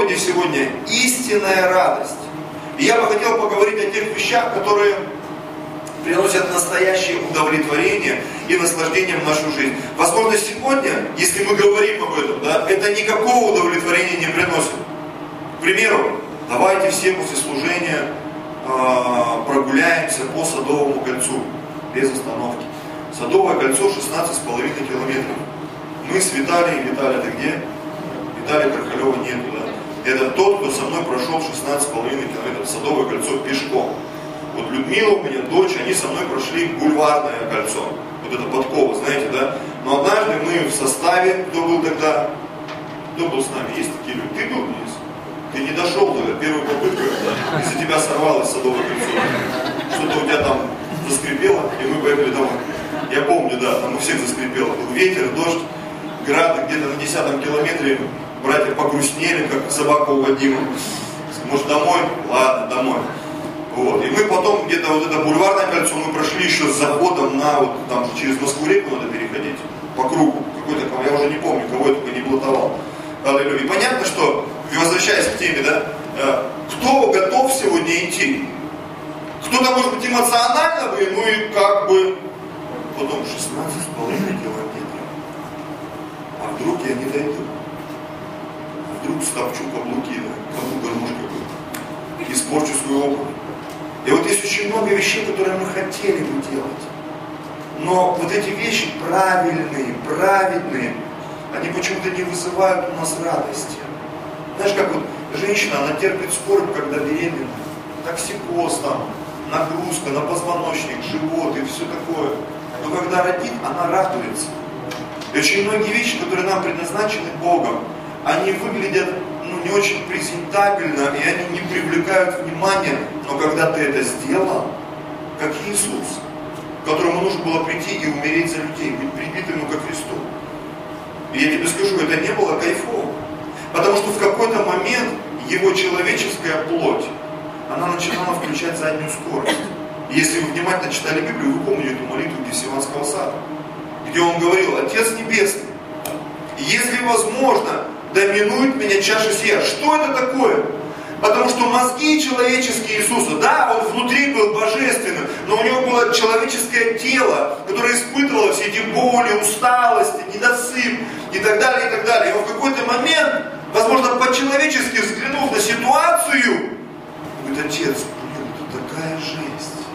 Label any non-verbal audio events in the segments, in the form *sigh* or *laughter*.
проповеди сегодня истинная радость. И я бы хотел поговорить о тех вещах, которые приносят настоящее удовлетворение и наслаждение в нашу жизнь. Возможно, сегодня, если мы говорим об этом, да, это никакого удовлетворения не приносит. К примеру, давайте все после служения э, прогуляемся по Садовому кольцу без остановки. Садовое кольцо 16,5 километров. Мы с Виталием, Виталий, ты где? Виталия Крахалева нету, да? Это тот, кто со мной прошел 16,5 километров Садовое кольцо пешком. Вот Людмила у меня, дочь, они со мной прошли бульварное кольцо. Вот это подкова, знаете, да? Но однажды мы в составе, кто был тогда, кто был с нами, есть такие люди? Ты был, Денис? Ты не дошел тогда, первую попытку, из-за тебя сорвалось садовое кольцо. Что-то у тебя там заскрипело, и мы поехали домой. Я помню, да, там у всех заскрипело. Был ветер, дождь, град, где-то на десятом километре братья погрустнели, как собака у Вадима. Может домой? Ладно, домой. Вот. И мы потом где-то вот это бульварное кольцо мы прошли еще с заходом на вот там через Москву-реку надо переходить по кругу. Какой-то я уже не помню, кого я только не блатовал. И понятно, что, возвращаясь к теме, да, э, кто готов сегодня идти? Кто-то, может быть, эмоционально бы, ну и как бы, потом 16,5 километров. А вдруг я не дойду? А вдруг стопчу каблуки, да, каблук гармошка будет, испорчу свой опыт. И вот есть очень много вещей, которые мы хотели бы делать. Но вот эти вещи правильные, праведные, они почему-то не вызывают у нас радости. Знаешь, как вот женщина, она терпит скорбь, когда беременна. Токсикоз там, нагрузка на позвоночник, живот и все такое. Но когда родит, она радуется. И очень многие вещи, которые нам предназначены Богом, они выглядят ну, не очень презентабельно, и они не привлекают внимания, но когда ты это сделал, как Иисус, которому нужно было прийти и умереть за людей, быть прибитым ко Христу. И я тебе скажу, это не было кайфово. Потому что в какой-то момент его человеческая плоть, она начинала включать заднюю скорость. Если вы внимательно читали Библию, вы помните эту молитву Гефсиманского сада, где он говорил, Отец Небесный, если возможно, доминует меня чаша сия. Что это такое? Потому что мозги человеческие Иисуса, да, он внутри был божественным, но у него было человеческое тело, которое испытывало все эти боли, усталости, недосып и так далее, и так далее. И он в какой-то момент, возможно, по-человечески взглянув на ситуацию, говорит, отец, это такая жесть.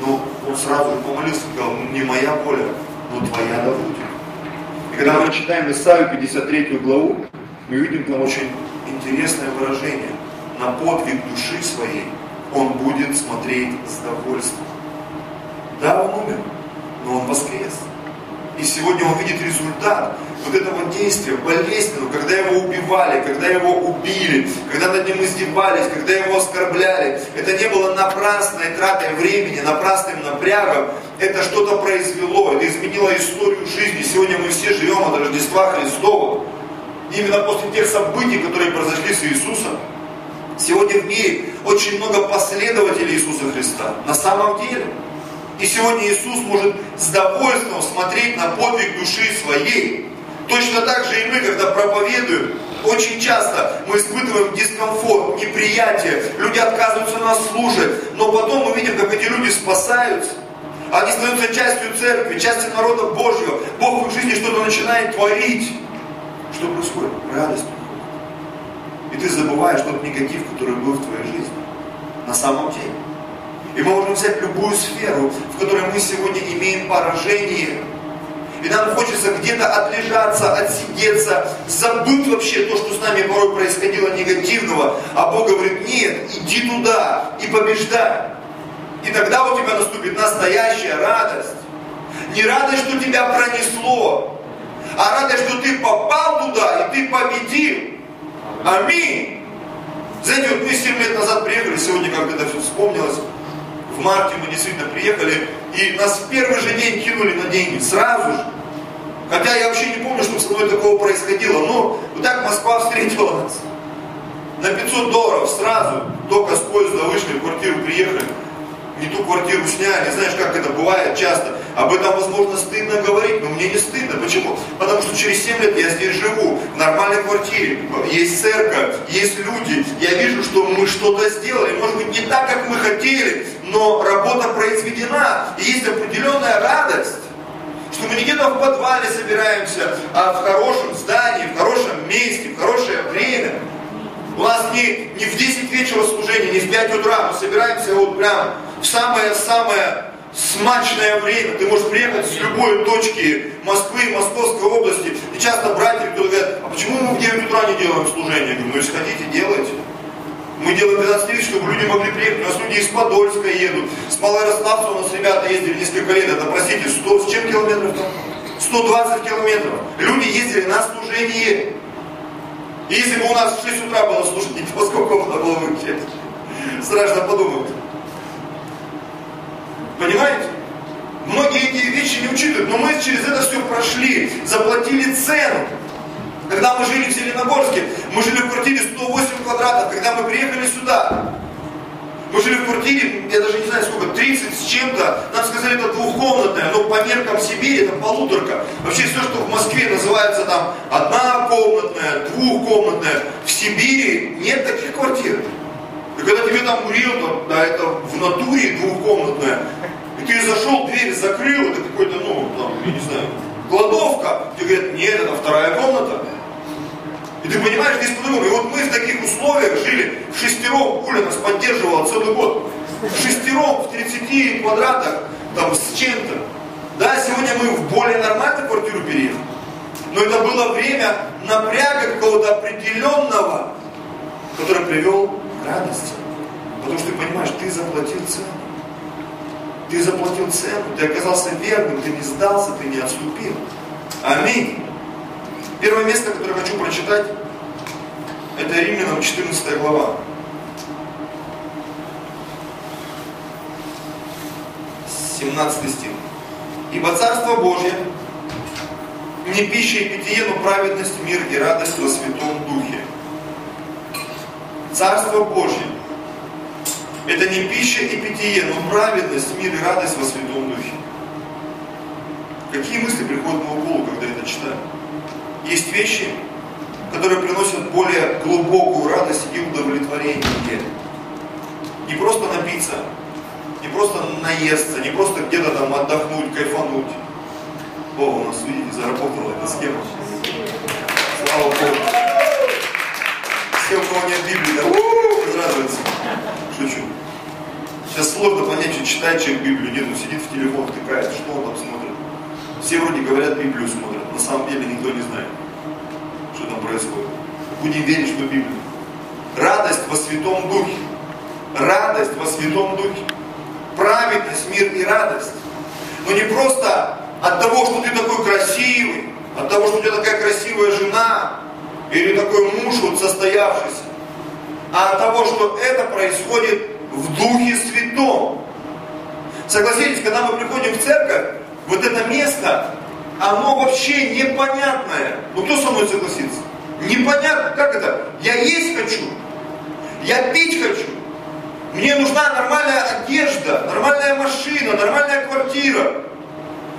Но он сразу же помолился сказал, не моя воля, но твоя да будет. Когда мы читаем Исаию 53 главу, мы видим там очень интересное выражение. На подвиг души своей он будет смотреть с довольством. Да, он умер, но он воскрес. И сегодня он видит результат вот этого действия болезненного, когда его убивали, когда его убили, когда над ним издевались, когда его оскорбляли. Это не было напрасной тратой времени, напрасным напрягом. Это что-то произвело, это изменило историю жизни. Сегодня мы все живем от Рождества Христова. Именно после тех событий, которые произошли с Иисусом. Сегодня в мире очень много последователей Иисуса Христа. На самом деле. И сегодня Иисус может с довольством смотреть на подвиг души своей. Точно так же и мы, когда проповедуем, очень часто мы испытываем дискомфорт, неприятие, люди отказываются нас слушать, но потом мы видим, как эти люди спасаются. Они становятся частью церкви, частью народа Божьего. Бог в их жизни что-то начинает творить. Что происходит? Радость приходит. И ты забываешь тот негатив, который был в твоей жизни. На самом деле. И мы можем взять любую сферу, в которой мы сегодня имеем поражение. И нам хочется где-то отлежаться, отсидеться, забыть вообще то, что с нами порой происходило негативного. А Бог говорит, нет, иди туда и побеждай. И тогда у тебя наступит настоящая радость. Не радость, что тебя пронесло, а радость, что ты попал туда и ты победил. Аминь. Знаете, вот мы 7 лет назад приехали, сегодня как это все вспомнилось, в марте мы действительно приехали, и нас в первый же день кинули на деньги, сразу же. Хотя я вообще не помню, что со мной такого происходило, но вот так Москва *laughs* встретила нас. На 500 долларов сразу, только с поезда вышли, в квартиру приехали. Не ту квартиру сняли, знаешь, как это бывает часто. Об этом, возможно, стыдно говорить, но мне не стыдно. Почему? Потому что через 7 лет я здесь живу, в нормальной квартире, есть церковь, есть люди. Я вижу, что мы что-то сделали. Может быть, не так, как мы хотели, но работа произведена. И есть определенная радость что мы не где-то в подвале собираемся, а в хорошем здании, в хорошем месте, в хорошее время. У нас не, не в 10 вечера служение, не в 5 утра, мы собираемся вот прям самое-самое смачное время. Ты можешь приехать с любой точки Москвы, Московской области. И часто братья говорят, а почему мы в 9 утра не делаем служение? Я говорю, ну если хотите, делайте. Мы делаем 15 тысяч, чтобы люди могли приехать. У нас люди из Подольска едут, с Малоярославца у нас ребята ездили несколько лет. Это, простите, 100 с чем километров там? 120 километров. Люди ездили на служение. И если бы у нас в 6 утра было служение, то *laughs* сколько можно было выключать? Страшно подумать. Понимаете? Многие эти вещи не учитывают, но мы через это все прошли, заплатили цену. Когда мы жили в Зеленогорске, мы жили в квартире 108 квадратов, когда мы приехали сюда, мы жили в квартире, я даже не знаю сколько, 30 с чем-то. Нам сказали, это двухкомнатная, но по меркам Сибири это полуторка. Вообще все, что в Москве называется там одна комнатная, двухкомнатная, в Сибири нет таких квартир. И когда тебе там риэлтор, да, это в натуре двухкомнатная, и ты зашел, дверь закрыл, это какой-то, ну, там, я не знаю, кладовка. Тебе говорят, нет, это вторая комната. И ты понимаешь, здесь по-другому. И вот мы в таких условиях жили, в шестером, Уля нас поддерживала целый год. В шестером, в 30 квадратах, там, с чем-то. Да, сегодня мы в более нормальную квартиру переехали. Но это было время напряга какого-то определенного, который привел к радости. Потому что ты понимаешь, ты заплатил цену. Ты заплатил цену, ты оказался верным, ты не сдался, ты не отступил. Аминь. Первое место, которое хочу прочитать, это Римлянам 14 глава. 17 стих. Ибо Царство Божье не пища и питье, но праведность, мир и радость во Святом Духе. Царство Божье – это не пища и питье, но праведность, мир и радость во Святом Духе. Какие мысли приходят мою голову, когда я это читаю? Есть вещи, которые приносят более глубокую радость и удовлетворение. Не просто напиться, не просто наесться, не просто где-то там отдохнуть, кайфануть. О, у нас, видите, заработала эта схема. Слава Богу. Все, у кого нет Библии, да, радуются. Шучу. Сейчас сложно понять, что читает человек Библию. Нет, он сидит в телефон, втыкает, что он там смотрит. Все вроде говорят, Библию смотрят. На самом деле никто не знает, что там происходит. Будем верить, что Библия. Радость во Святом Духе. Радость во Святом Духе. Праведность, мир и радость. Но не просто от того, что ты такой красивый, от того, что у тебя такая красивая жена, или такой муж вот состоявшийся, а от того, что это происходит в Духе Святом. Согласитесь, когда мы приходим в церковь, вот это место, оно вообще непонятное. Ну кто со мной согласится? Непонятно, как это? Я есть хочу, я пить хочу, мне нужна нормальная одежда, нормальная машина, нормальная квартира.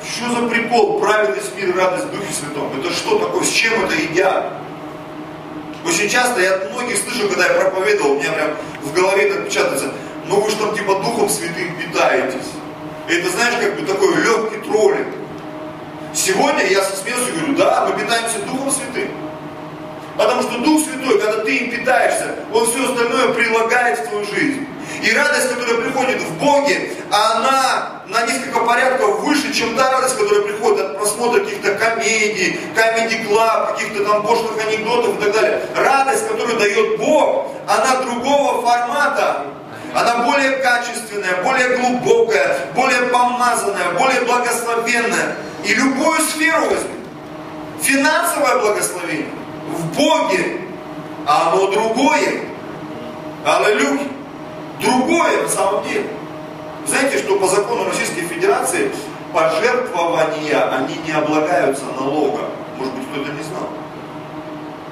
Что за прикол? Праведность, мир, радость Духе Святом. Это что такое? С чем это едят? Очень часто я от многих слышу, когда я проповедовал, у меня прям в голове это отпечатается, ну вы же там типа Духом Святым питаетесь. Это, знаешь, как бы такой легкий троллинг. Сегодня я со смелостью говорю, да, мы питаемся Духом Святым. Потому что Дух Святой, когда ты им питаешься, Он все остальное прилагает в твою жизнь. И радость, которая приходит в Боге, она на несколько порядков выше, чем та радость, которая приходит от просмотра каких-то комедий, комедий клаб, каких-то там пошлых анекдотов и так далее. Радость, которую дает Бог, она другого формата. Она более качественная, более глубокая, более помазанная, более благословенная. И любую сферу возьми. Финансовое благословение в Боге, а оно другое. Аллилуйя. Другое на самом деле. Знаете, что по закону Российской Федерации пожертвования, они не облагаются налогом. Может быть, кто-то не знал.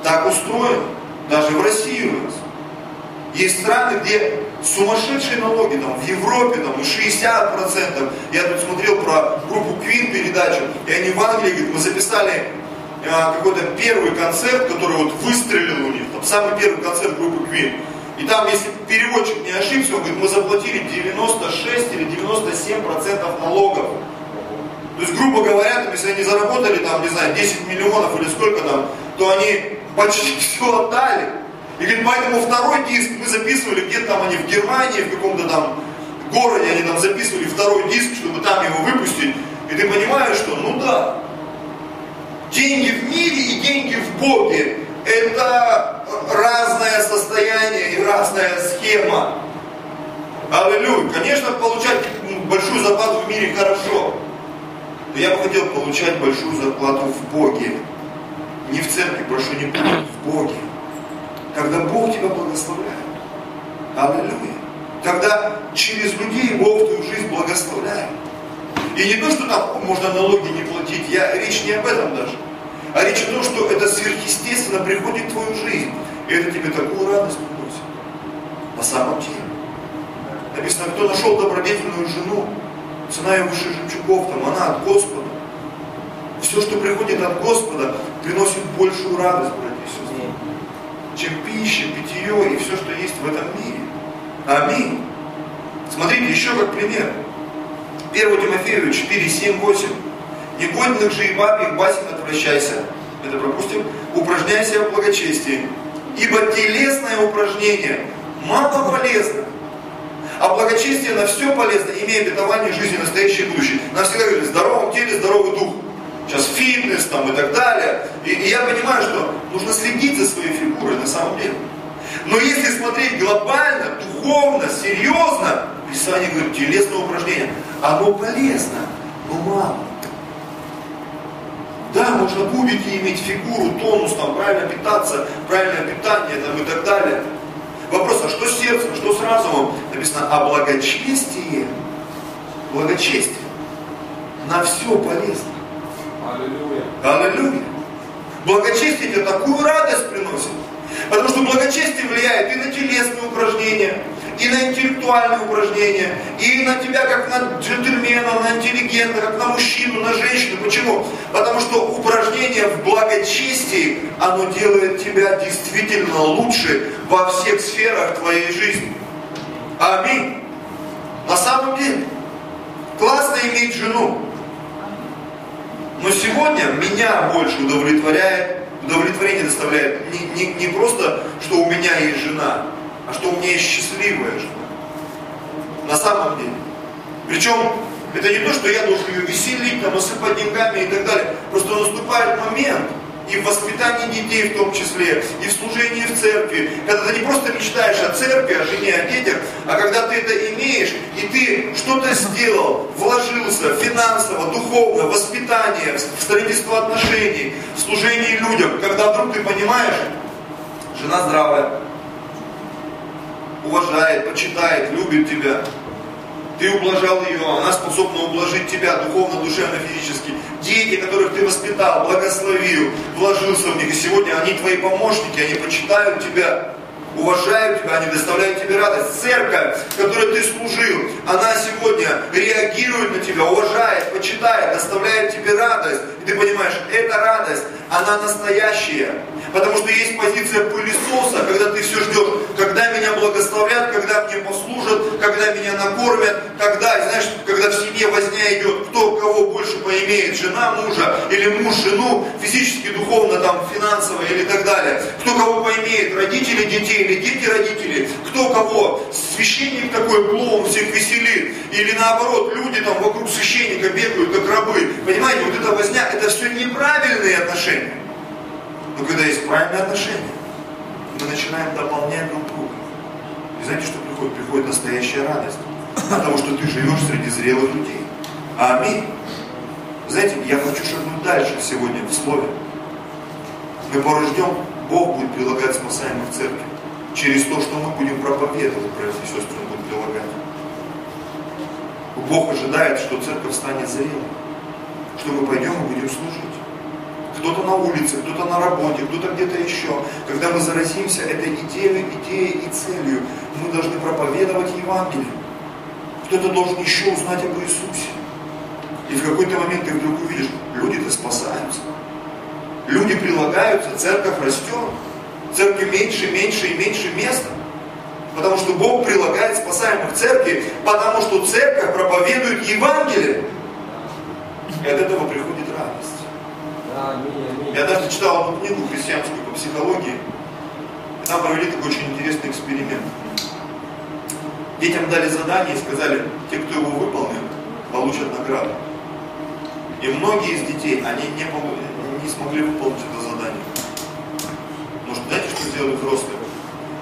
Так устроено. Даже в России у нас. Есть страны, где сумасшедшие налоги, там, в Европе, там, 60%. Я тут смотрел про группу Queen передачу, и они в Англии, говорят, мы записали а, какой-то первый концерт, который вот выстрелил у них, там, самый первый концерт группы Queen. И там, если переводчик не ошибся, он говорит, мы заплатили 96 или 97% налогов. То есть, грубо говоря, там, если они заработали, там, не знаю, 10 миллионов или сколько там, то они почти *laughs* все отдали. И говорит, поэтому второй диск мы записывали где-то там они в Германии, в каком-то там городе, они там записывали второй диск, чтобы там его выпустить. И ты понимаешь, что ну да, деньги в мире и деньги в Боге – это разное состояние и разная схема. Аллилуйя. Конечно, получать большую зарплату в мире хорошо. Но я бы хотел получать большую зарплату в Боге. Не в церкви, прошу, не в Боге. Когда Бог тебя благословляет. Аллилуйя. Когда через людей Бог твою жизнь благословляет. И не то, что там можно налоги не платить, я, речь не об этом даже. А речь о том, что это сверхъестественно приходит в твою жизнь. И это тебе такую радость приносит. На самом деле. Написано, кто нашел добродетельную жену, цена ее выше жемчугов, там, она от Господа. Все, что приходит от Господа, приносит большую радость, братья и сестры, чем пища, питье и все, что есть в этом мире. Аминь. Смотрите, еще как пример. 1 Тимофею 4, 7, 8. Негодных же и баб басен отвращайся. Это пропустим. Упражняйся в благочестии. Ибо телесное упражнение мало полезно, а благочестие на все полезно, имея обетование жизни настоящей и будущей. Нам всегда говорили, здоровом теле здоровый дух. Сейчас фитнес там и так далее. И, и я понимаю, что нужно следить за своей фигурой на самом деле. Но если смотреть глобально, духовно, серьезно, Писание говорит, телесное упражнение, оно полезно, но мало. Да, можно кубики иметь, фигуру, тонус, там, правильно питаться, правильное питание там, и так далее. Вопрос, а что с сердцем, что с разумом? Написано, а благочестие, благочестие на все полезно. Аллилуйя. Аллилуйя. Благочестие тебе такую радость приносит. Потому что благочестие влияет и на телесные упражнения, и на интеллектуальные упражнения, и на тебя как на джентльмена, на интеллигента, как на мужчину, на женщину. Почему? Потому что упражнение в благочестии, оно делает тебя действительно лучше во всех сферах твоей жизни. Аминь. На самом деле, классно иметь жену. Но сегодня меня больше удовлетворяет, удовлетворение доставляет не, не, не просто, что у меня есть жена, а что у меня есть счастливая жена. На самом деле. Причем это не то, что я должен ее веселить, там, осыпать деньгами и так далее. Просто наступает момент, и в воспитании детей в том числе, и в служении в церкви, когда ты не просто мечтаешь о церкви, о жене, о детях, а когда ты это имеешь, и ты что-то сделал, вложился финансово, духовно, воспитание, в строительство отношений, в служении людям, когда вдруг ты понимаешь, жена здравая, уважает, почитает, любит тебя. Ты ублажал ее, она способна ублажить тебя духовно, душевно, физически. Дети, которых ты воспитал, благословил, вложился в них, и сегодня они твои помощники, они почитают тебя уважают тебя, они доставляют тебе радость. Церковь, которой ты служил, она сегодня реагирует на тебя, уважает, почитает, доставляет тебе радость. И ты понимаешь, эта радость, она настоящая. Потому что есть позиция пылесоса, когда ты все ждешь, когда меня благословят, когда мне послужат, когда меня накормят, когда, знаешь, когда в семье возня идет, кто кого больше поимеет, жена мужа или муж жену, физически, духовно, там, финансово или так далее. Кто кого поимеет, родители детей или дети родители, кто кого, священник такой клоун всех веселит, или наоборот, люди там вокруг священника бегают, как рабы. Понимаете, вот эта возня, это все неправильные отношения. Но когда есть правильные отношения, мы начинаем дополнять друг друга. И знаете, что приходит? Приходит настоящая радость от того, что ты живешь среди зрелых людей. Аминь. Знаете, я хочу шагнуть дальше сегодня в слове. Мы порождем, Бог будет прилагать спасаемых в церкви. Через то, что мы будем проповедовать, братья и сестры, Он будет прилагать. Бог ожидает, что церковь станет зрелой. Что мы пойдем и будем служить. Кто-то на улице, кто-то на работе, кто-то где-то еще. Когда мы заразимся этой идеей, идеей и целью, мы должны проповедовать Евангелие. Кто-то должен еще узнать об Иисусе. И в какой-то момент ты вдруг увидишь, люди-то спасаются. Люди прилагаются, церковь растет. Церкви меньше, меньше и меньше места. Потому что Бог прилагает спасаемых церкви, потому что церковь проповедует Евангелие. И от этого приходит. Я даже читал одну книгу христианскую по психологии. И там провели такой очень интересный эксперимент. Детям дали задание и сказали, те, кто его выполнил, получат награду. И многие из детей, они не, не смогли выполнить это задание. Потому что знаете, что сделали взрослые?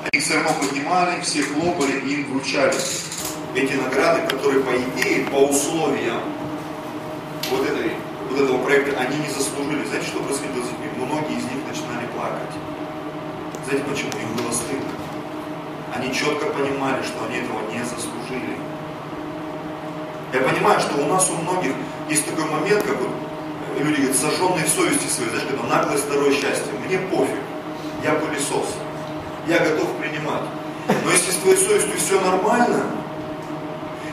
Они все равно поднимали, все хлопали им вручали эти награды, которые, по идее, по условиям этого проекта, они не заслужили. Знаете, что происходило с детьми? Многие из них начинали плакать. Знаете почему? Им было стыдно. Они четко понимали, что они этого не заслужили. Я понимаю, что у нас у многих есть такой момент, как вот люди говорят, сожженные в совести своей, знаешь, когда наглость, второе счастье. Мне пофиг, я пылесос, я готов принимать. Но если с твоей совестью все нормально,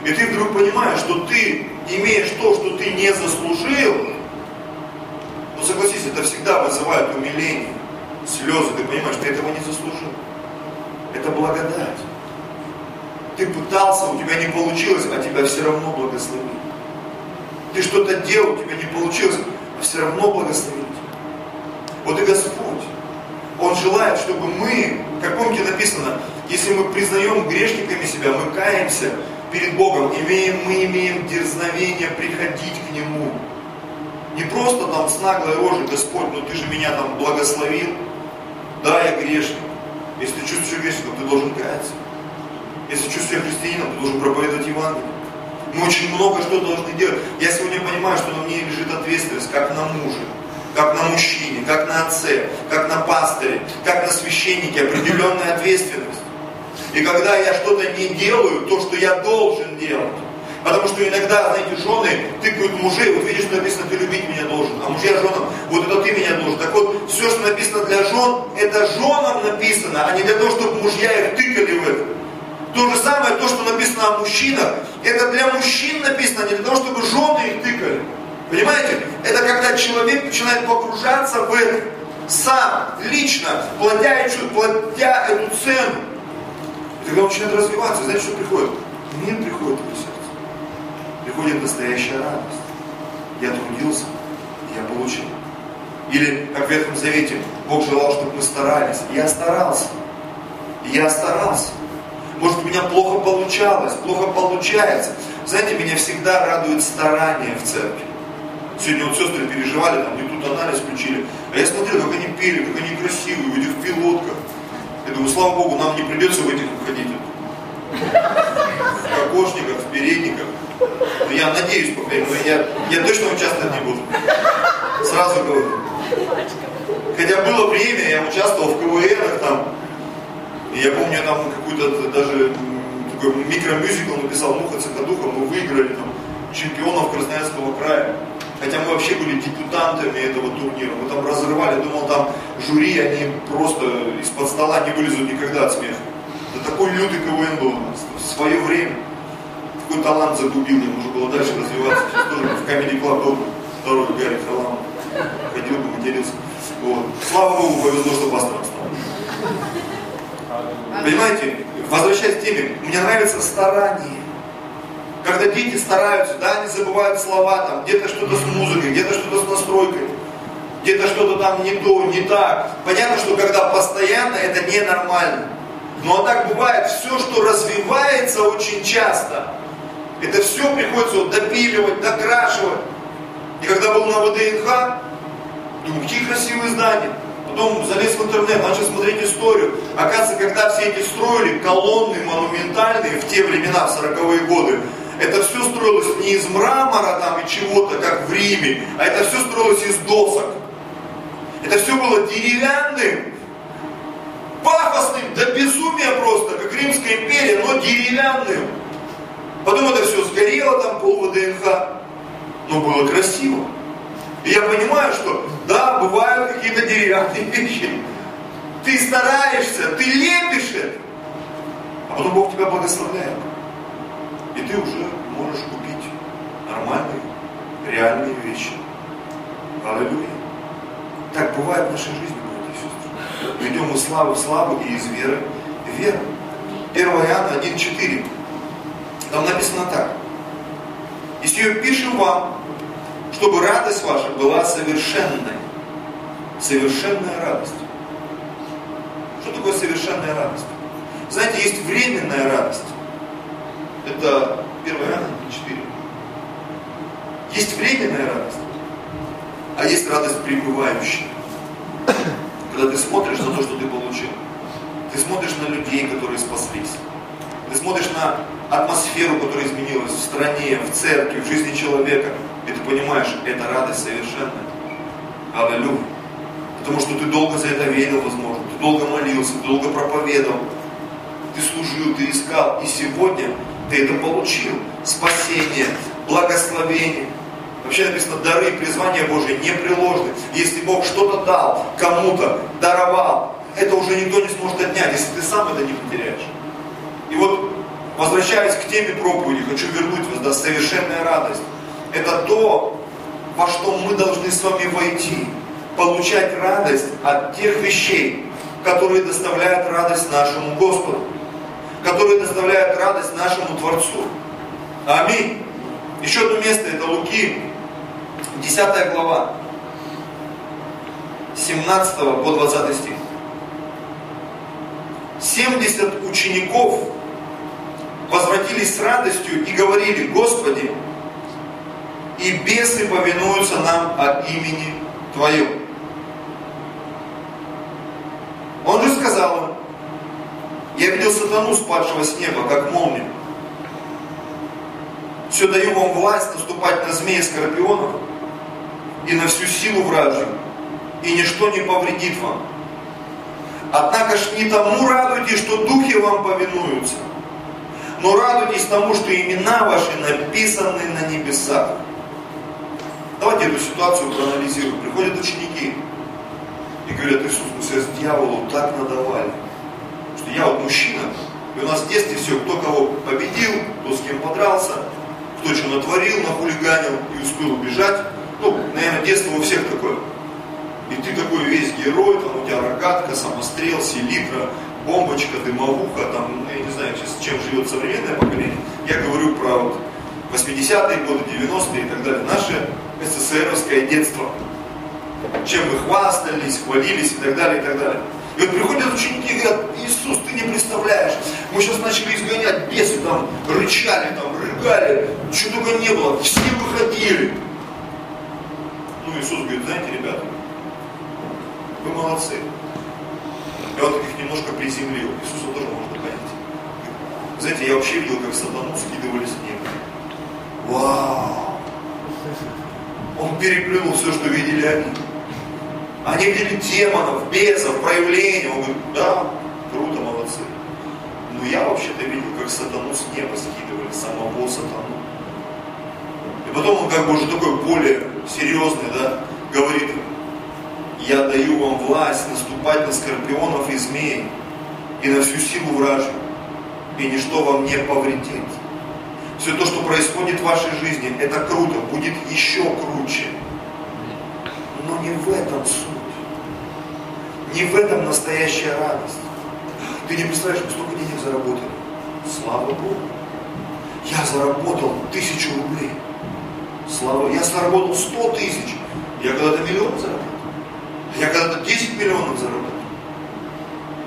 и ты вдруг понимаешь, что ты имеешь то, что ты не заслужил, согласись, это всегда вызывает умиление, слезы, ты понимаешь, ты этого не заслужил. Это благодать. Ты пытался, у тебя не получилось, а тебя все равно благословили. Ты что-то делал, у тебя не получилось, а все равно благословили тебя. Вот и Господь. Он желает, чтобы мы, как помните написано, если мы признаем грешниками себя, мы каемся, перед Богом, имеем, мы имеем дерзновение приходить к Нему. Не просто там с наглой рожей, Господь, ну ты же меня там благословил. Да, я грешник. Если чувствуешь грешником, ты должен каяться. Если чувствуешь христианином, ты должен проповедовать Евангелие. Мы очень много что должны делать. Я сегодня понимаю, что на мне лежит ответственность, как на муже, как на мужчине, как на отце, как на пастыре, как на священнике, определенная ответственность. И когда я что-то не делаю, то, что я должен делать, Потому что иногда, знаете, жены тыкают мужей, вот видишь, что написано, ты любить меня должен, а мужья женам, вот это ты меня должен. Так вот, все, что написано для жен, это женам написано, а не для того, чтобы мужья их тыкали в это. То же самое, то, что написано о мужчинах, это для мужчин написано, а не для того, чтобы жены их тыкали. Понимаете? Это когда человек начинает погружаться в это сам, лично, платя, платя эту цену. Когда он начинает развиваться, знаете, что приходит? Мир приходит в. Приходит настоящая радость. Я трудился, я получил. Или, как в Ветхом Завете, Бог желал, чтобы мы старались. Я старался. Я старался. Может, у меня плохо получалось, плохо получается. Знаете, меня всегда радует старание в церкви. Сегодня вот сестры переживали, там, не тут анализ включили. А я смотрел, как они пели, как они красивые, в этих пилотках. Я думаю, слава Богу, нам не придется в этих уходить. В кокошниках, в передниках. Но я надеюсь, по крайней мере, я, я точно участвовать не буду. Сразу говорю. Хотя было время, я участвовал в КВНах там, и я помню, я там какой-то даже такой микромюзикл написал «Муха цикадуха», мы выиграли там чемпионов Красноярского края. Хотя мы вообще были дебютантами этого турнира. Мы там разрывали, думал, там жюри, они просто из-под стола не вылезут никогда от смеха. Это такой лютый КВН был у нас. В свое время. Такой талант загубил, ему нужно было дальше развиваться. Сейчас тоже в Comedy Club второй Гарри Харламов. Ходил бы, матерился. Вот. Слава Богу, повезло, что пастором стал. Понимаете, возвращаясь к теме, мне нравится старание. Когда дети стараются, да, они забывают слова, там, где-то что-то с музыкой, где-то что-то с настройкой, где-то что-то там не то, не так. Понятно, что когда постоянно, это ненормально. Но так бывает, все, что развивается очень часто, это все приходится вот допиливать, докрашивать. И когда был на ВДНХ, думаю, какие красивые здания. Потом залез в интернет, начал смотреть историю. Оказывается, когда все эти строили, колонны монументальные в те времена, в 40-е годы, это все строилось не из мрамора там и чего-то, как в Риме, а это все строилось из досок. Это все было деревянным, пафосным, до безумия просто, как Римская империя, но деревянным. Потом это все сгорело, там пол ВДНХ, но было красиво. И я понимаю, что Да, бывают какие-то деревянные *laughs* вещи. Ты стараешься, ты лепишь это. А потом Бог тебя благословляет. И ты уже можешь купить нормальные, реальные вещи. Аллилуйя. Так бывает в нашей жизни, братья и сестры. Идем из славы в славу и из веры в веру. 1 Иоанна 1.4. Там написано так. Если ее пишем вам, чтобы радость ваша была совершенной. Совершенная радость. Что такое совершенная радость? Знаете, есть временная радость. Это 1 Иоанна 4. Есть временная радость, а есть радость пребывающая. Когда ты смотришь на то, что ты получил. Ты смотришь на людей, которые спаслись. Ты смотришь на атмосферу, которая изменилась в стране, в церкви, в жизни человека. И ты понимаешь, это радость совершенная. Аллилуйя. Потому что ты долго за это верил, возможно. Ты долго молился, ты долго проповедовал. Ты служил, ты искал. И сегодня ты это получил. Спасение, благословение. Вообще написано, дары и призвания не приложены. Если Бог что-то дал, кому-то даровал, это уже никто не сможет отнять, если ты сам это не потеряешь. И вот, возвращаясь к теме проповеди, хочу вернуть вас, да, совершенная радость. Это то, во что мы должны с вами войти. Получать радость от тех вещей, которые доставляют радость нашему Господу. Которые доставляют радость нашему Творцу. Аминь. Еще одно место, это Луки, 10 глава, 17 по 20 стих. 70 учеников возвратились с радостью и говорили, Господи, и бесы повинуются нам от имени Твоего. Он же сказал им, я видел сатану, спадшего с неба, как молнию. Все даю вам власть наступать на змеи скорпионов и на всю силу вражью, и ничто не повредит вам. Однако ж не тому радуйтесь, что духи вам повинуются, но радуйтесь тому, что имена ваши написаны на небесах. Давайте эту ситуацию проанализируем. Приходят ученики и говорят, Иисус, мы сейчас дьяволу так надавали, что я вот мужчина, и у нас в детстве все, кто кого победил, кто с кем подрался, кто что натворил, нахулиганил и успел убежать. Ну, наверное, детство у всех такое. И ты такой весь герой, там у тебя рогатка, самострел, селитра, бомбочка, дымовуха, там, ну, я не знаю, сейчас, чем живет современное поколение. Я говорю про вот 80-е годы, 90-е и так далее. Наше СССРовское детство. Чем мы хвастались, хвалились и так далее, и так далее. И вот приходят ученики и говорят, Иисус, ты не представляешь, мы сейчас начали изгонять бесы, там, рычали, там, рыгали, что только не было, все выходили. Ну, Иисус говорит, знаете, ребята, вы молодцы. Я вот их немножко приземлил. Иисуса тоже можно понять. Знаете, я вообще видел, как сатану скидывали с неба. Вау! Он переплюнул все, что видели они. Они видели демонов, бесов, проявления. Он говорит, да, круто, молодцы. Но я вообще-то видел, как сатану с неба скидывали, самого сатану. И потом он как бы уже такой более серьезный, да, говорит, я даю вам власть наступать на скорпионов и змей и на всю силу вражью, и ничто вам не повредит. Все то, что происходит в вашей жизни, это круто, будет еще круче. Но не в этом суть. Не в этом настоящая радость. Ты не представляешь, мы столько денег заработали. Слава Богу. Я заработал тысячу рублей. Слава Я заработал сто тысяч. Я когда-то миллион заработал. Я когда-то 10 миллионов заработал.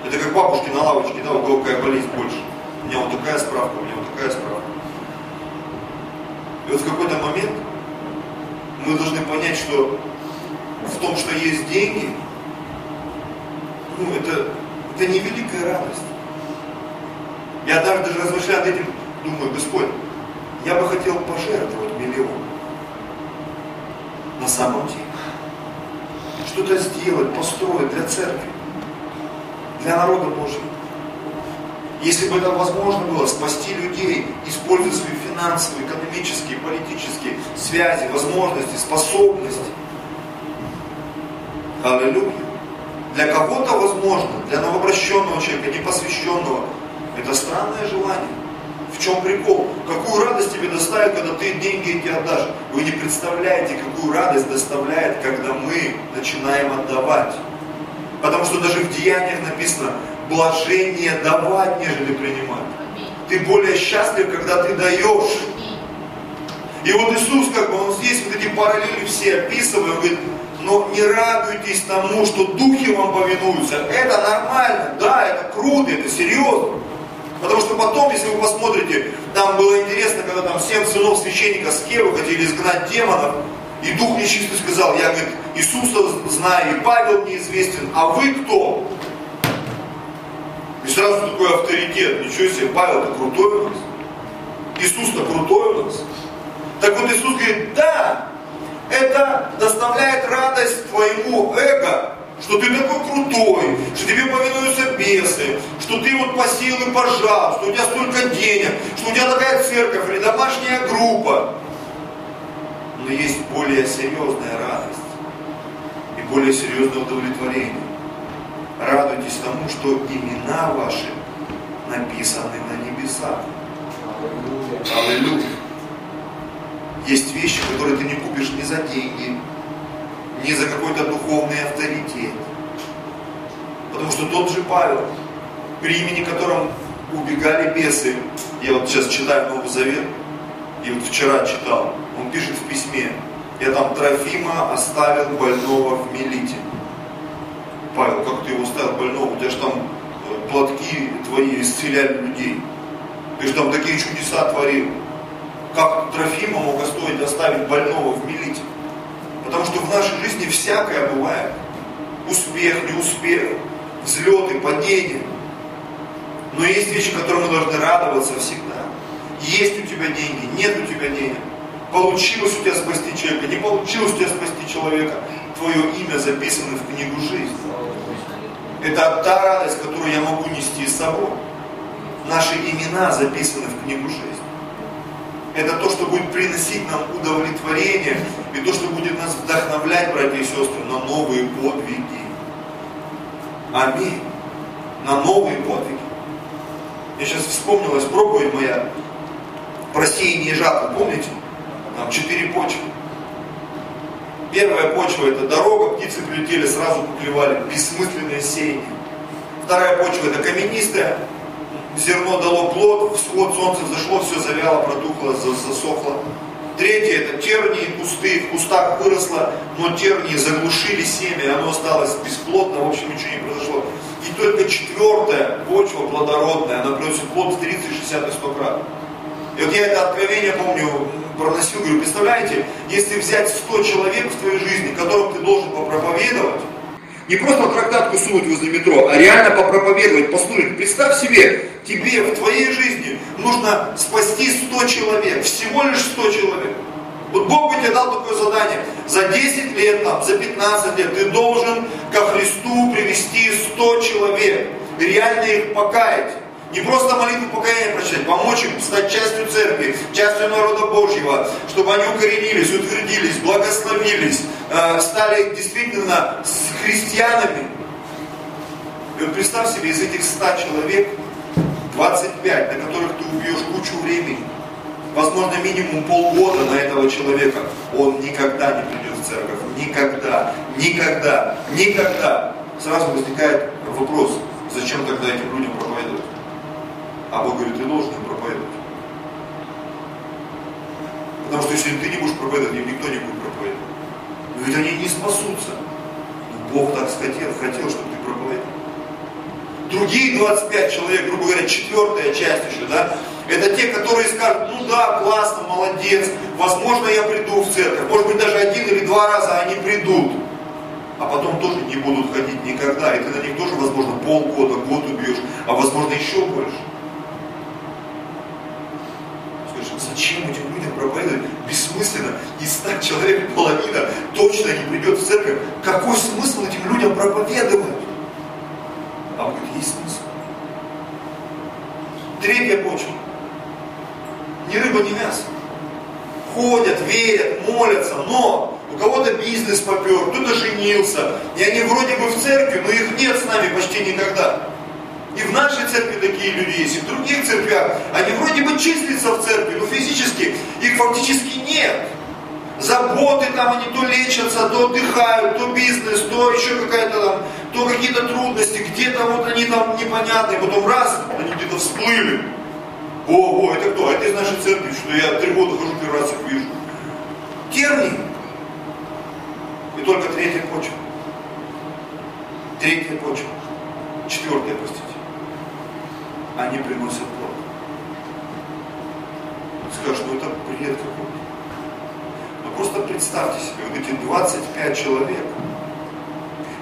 Это как бабушки на лавочке, да, у кого какая болезнь больше. У меня вот такая справка, у меня вот такая справка. И вот в какой-то момент мы должны понять, что в том, что есть деньги, ну, это, это не великая радость. Я даже, даже размышляя над этим, думаю, Господь, я бы хотел пожертвовать миллион. На самом деле. Что-то сделать, построить для церкви, для народа Божьего. Если бы это возможно было, спасти людей, используя свои финансовые, экономические, политические связи, возможности, способности. Аллилуйя. Для кого-то возможно, для новообращенного человека, непосвященного, это странное желание. В чем прикол? Какую радость тебе доставит, когда ты деньги эти отдашь? Вы не представляете, какую радость доставляет, когда мы начинаем отдавать. Потому что даже в деяниях написано, блажение давать, нежели принимать. Ты более счастлив, когда ты даешь. И вот Иисус, как бы, он здесь вот эти параллели все описывает, он говорит, но не радуйтесь тому, что духи вам повинуются. Это нормально, да, это круто, это серьезно. Потому что потом, если вы посмотрите, там было интересно, когда там семь сынов священника Скевы хотели изгнать демонов, и Дух Нечистый сказал, я, говорит, Иисуса знаю, и Павел неизвестен, а вы кто? И сразу такой авторитет, ничего себе, Павел-то крутой у нас. Иисус-то крутой у нас. Так вот Иисус говорит, да, это доставляет радость твоему эго, что ты такой крутой, что тебе повинуются бесы, что ты вот посеял и пожал, что у тебя столько денег, что у тебя такая церковь или домашняя группа. Но есть более серьезная радость и более серьезное удовлетворение. Радуйтесь тому, что имена ваши написаны на небесах. Аллилуйя. Есть вещи, которые ты не купишь ни за деньги, ни за какой-то духовный авторитет. Потому что тот же Павел, при имени которым убегали бесы, я вот сейчас читаю Новый Завет, и вот вчера читал, он пишет в письме, я там Трофима оставил больного в Мелите. Павел, как ты его оставил больного? У тебя же там э, платки твои исцеляли людей. Ты же там такие чудеса творил как Трофима мог оставить больного в Мелите. Потому что в нашей жизни всякое бывает. Успех, неуспех, взлеты, падения. Но есть вещи, которым мы должны радоваться всегда. Есть у тебя деньги, нет у тебя денег. Получилось у тебя спасти человека, не получилось у тебя спасти человека. Твое имя записано в книгу жизни. Это та радость, которую я могу нести с собой. Наши имена записаны в книгу жизни это то, что будет приносить нам удовлетворение, и то, что будет нас вдохновлять, братья и сестры, на новые подвиги. Аминь. На новые подвиги. Я сейчас вспомнилась проповедь моя про сеяние жатвы, помните? Там четыре почвы. Первая почва это дорога, птицы прилетели, сразу поклевали, бессмысленное сеяние. Вторая почва это каменистая, зерно дало плод, всход солнце зашло, все завяло, протухло, засохло. Третье это тернии, кусты, в кустах выросло, но тернии заглушили семя, оно осталось бесплодно, в общем ничего не произошло. И только четвертая почва плодородная, она приносит плод в 30, 60 и 100 крат. И вот я это откровение помню, проносил, говорю, представляете, если взять 100 человек в твоей жизни, которым ты должен попроповедовать, не просто трактатку сунуть возле метро, а реально попроповедовать, послушать. Представь себе, тебе в твоей жизни нужно спасти 100 человек, всего лишь 100 человек. Вот Бог бы тебе дал такое задание. За 10 лет, там, за 15 лет ты должен ко Христу привести 100 человек. Реально их покаять. Не просто молитву покаяния прочитать, помочь им стать частью церкви, частью народа Божьего, чтобы они укоренились, утвердились, благословились, э, стали действительно с христианами. И вот представь себе, из этих 100 человек 25, на которых ты убьешь кучу времени, возможно, минимум полгода на этого человека, он никогда не придет в церковь. Никогда, никогда, никогда. Сразу возникает вопрос, зачем тогда этим людям проповедовать? А Бог говорит, ты должен им проповедовать. Потому что если ты не будешь проповедовать, им никто не будет проповедовать. Но ведь они не спасутся. Но Бог так хотел, хотел, чтобы ты проповедовал. Другие 25 человек, грубо говоря, четвертая часть еще, да, это те, которые скажут, ну да, классно, молодец, возможно, я приду в церковь. Может быть, даже один или два раза они придут. А потом тоже не будут ходить никогда. И ты на них тоже, возможно, полгода, год убьешь, а возможно, еще больше. Зачем этим людям проповедовать? Бессмысленно. И 100 человек половина точно не придет в церковь. Какой смысл этим людям проповедовать? А говорит, есть смысл. Третья почва. Ни рыба, ни мясо. Ходят, верят, молятся, но у кого-то бизнес попер, кто-то женился. И они вроде бы в церкви, но их нет с нами почти никогда. И в нашей церкви такие люди есть, и в других церквях. Они вроде бы числятся в церкви, но физически их фактически нет. Заботы там, они то лечатся, то отдыхают, то бизнес, то еще какая-то там, то какие-то трудности, где-то вот они там непонятные, потом раз, они где-то всплыли. Ого, это кто? Это из нашей церкви, что я три года хожу, первый раз их вижу. Тернии. И только третья почва. Третья почва. Четвертая, простите. Они приносят плод. Скажешь, ну это бред какой-то. Но просто представьте себе, вот эти 25 человек.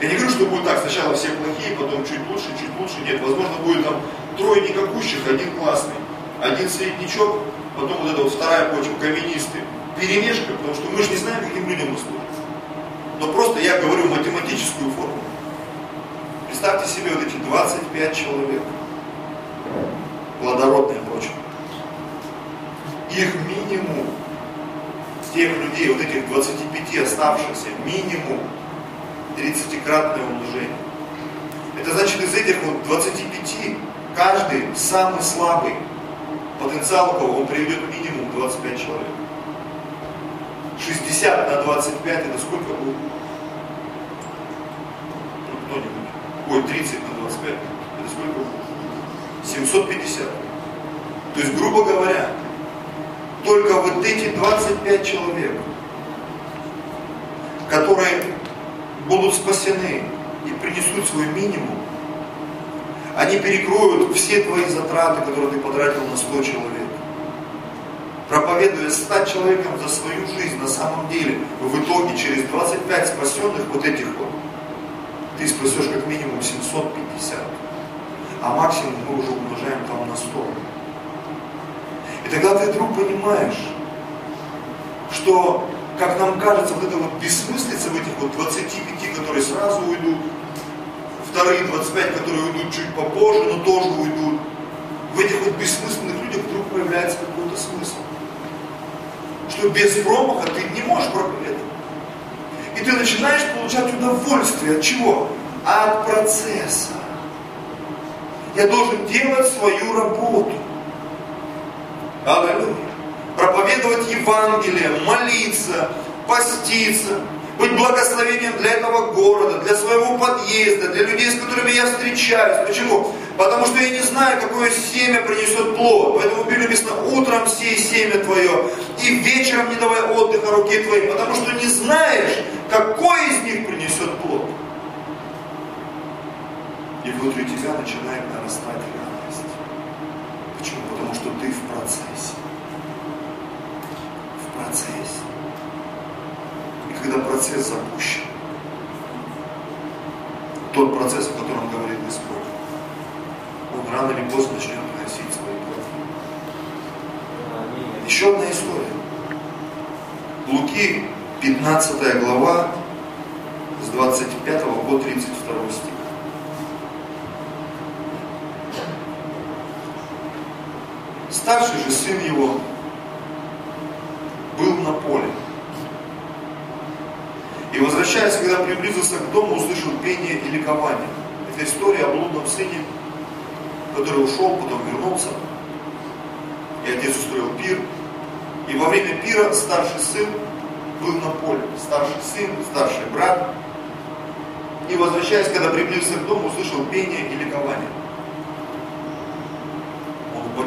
Я не говорю, что будет так, сначала все плохие, потом чуть лучше, чуть лучше. Нет, возможно, будет там трое никакущих, один классный, один среднячок, потом вот эта вот вторая почва, каменистые. Перемешка, потому что мы же не знаем, каким людям мы служим. Но просто я говорю математическую формулу. Представьте себе вот эти 25 человек. Плодородная почва. Их минимум, тех людей, вот этих 25 оставшихся, минимум 30-кратное умножение. Это значит, из этих вот 25 каждый самый слабый потенциал, у кого он приведет минимум 25 человек. 60 на 25 это сколько будет? Ну, кто-нибудь. Ой, 30 на 25. Это сколько будет? 750. То есть, грубо говоря, только вот эти 25 человек, которые будут спасены и принесут свой минимум, они перекроют все твои затраты, которые ты потратил на 100 человек проповедуя стать человеком за свою жизнь, на самом деле, в итоге через 25 спасенных вот этих вот, ты спасешь как минимум 750. А максимум мы уже умножаем там на 100. И тогда ты вдруг понимаешь, что, как нам кажется, вот эта вот бессмыслица в этих вот 25, которые сразу уйдут, вторые 25, которые уйдут чуть попозже, но тоже уйдут, в этих вот бессмысленных людях вдруг появляется какой-то смысл что без промаха ты не можешь проповедовать. И ты начинаешь получать удовольствие от чего? От процесса. Я должен делать свою работу. Аллилуйя. Проповедовать Евангелие, молиться, поститься, быть благословением для этого города, для своего подъезда, для людей, с которыми я встречаюсь. Почему? Потому что я не знаю, какое семя принесет плод. Поэтому в Библии написано, утром сей семя твое, и вечером не давай отдыха руки твоей, потому что не знаешь, какой из них принесет плод. И внутри тебя начинает нарастать радость. Почему? Потому что ты в процессе. В процессе когда процесс запущен. Тот процесс, о котором говорит Господь, он рано или поздно начнет приносить свои плоды. Еще одна история. Луки, 15 глава, с 25 по 32 стих. Старший же сын его был на поле. И возвращаясь, когда приблизился к дому, услышал пение и ликование. Это история о блудном сыне, который ушел, потом вернулся. И отец устроил пир. И во время пира старший сын был на поле. Старший сын, старший брат. И возвращаясь, когда приблизился к дому, услышал пение и ликование.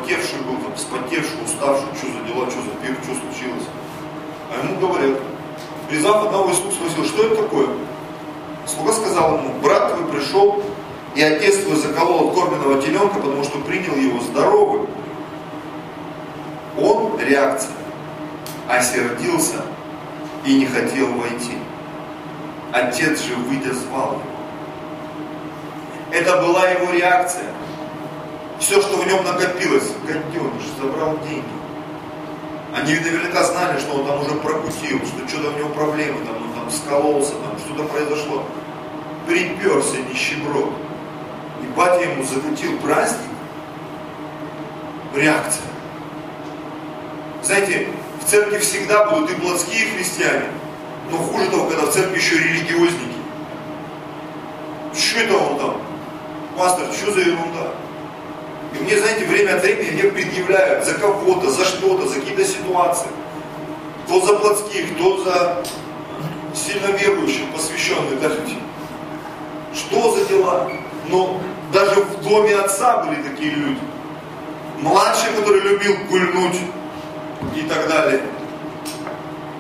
Он потевший был, там, спотевший, уставший, что за дела, что за пир, что случилось. А ему говорят, Призвав одного из спросил, что это такое? Слуга сказал ему, брат твой пришел, и отец твой заколол откормленного теленка, потому что принял его здоровым. Он, реакция, осердился и не хотел войти. Отец же, выйдя, звал его. Это была его реакция. Все, что в нем накопилось, гаденыш, забрал деньги. Они наверняка знали, что он там уже прокутил, что что-то у него проблемы, там, он там скололся, там что-то произошло. Приперся нищеброд. И батя ему закрутил праздник. Реакция. Знаете, в церкви всегда будут и плотские христиане, Но хуже того, когда в церкви еще религиозники. Что это он там? Пастор, что за ерунда? Мне, знаете, время от времени мне предъявляют за кого-то, за что-то, за какие-то ситуации. Кто за плотских, кто за сильно верующих, посвященных, да. Что за дела? Но даже в доме отца были такие люди. Младший, который любил гульнуть и так далее.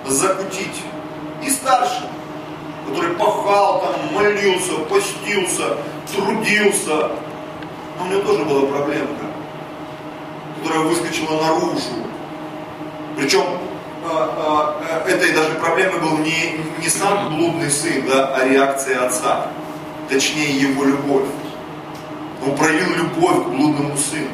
Закутить. И старший, который пахал там, молился, постился, трудился. Но у него тоже была проблемка, которая выскочила наружу. Причем а, а, этой даже проблемой был не, не сам блудный сын, да, а реакция отца. Точнее, его любовь. Он проявил любовь к блудному сыну.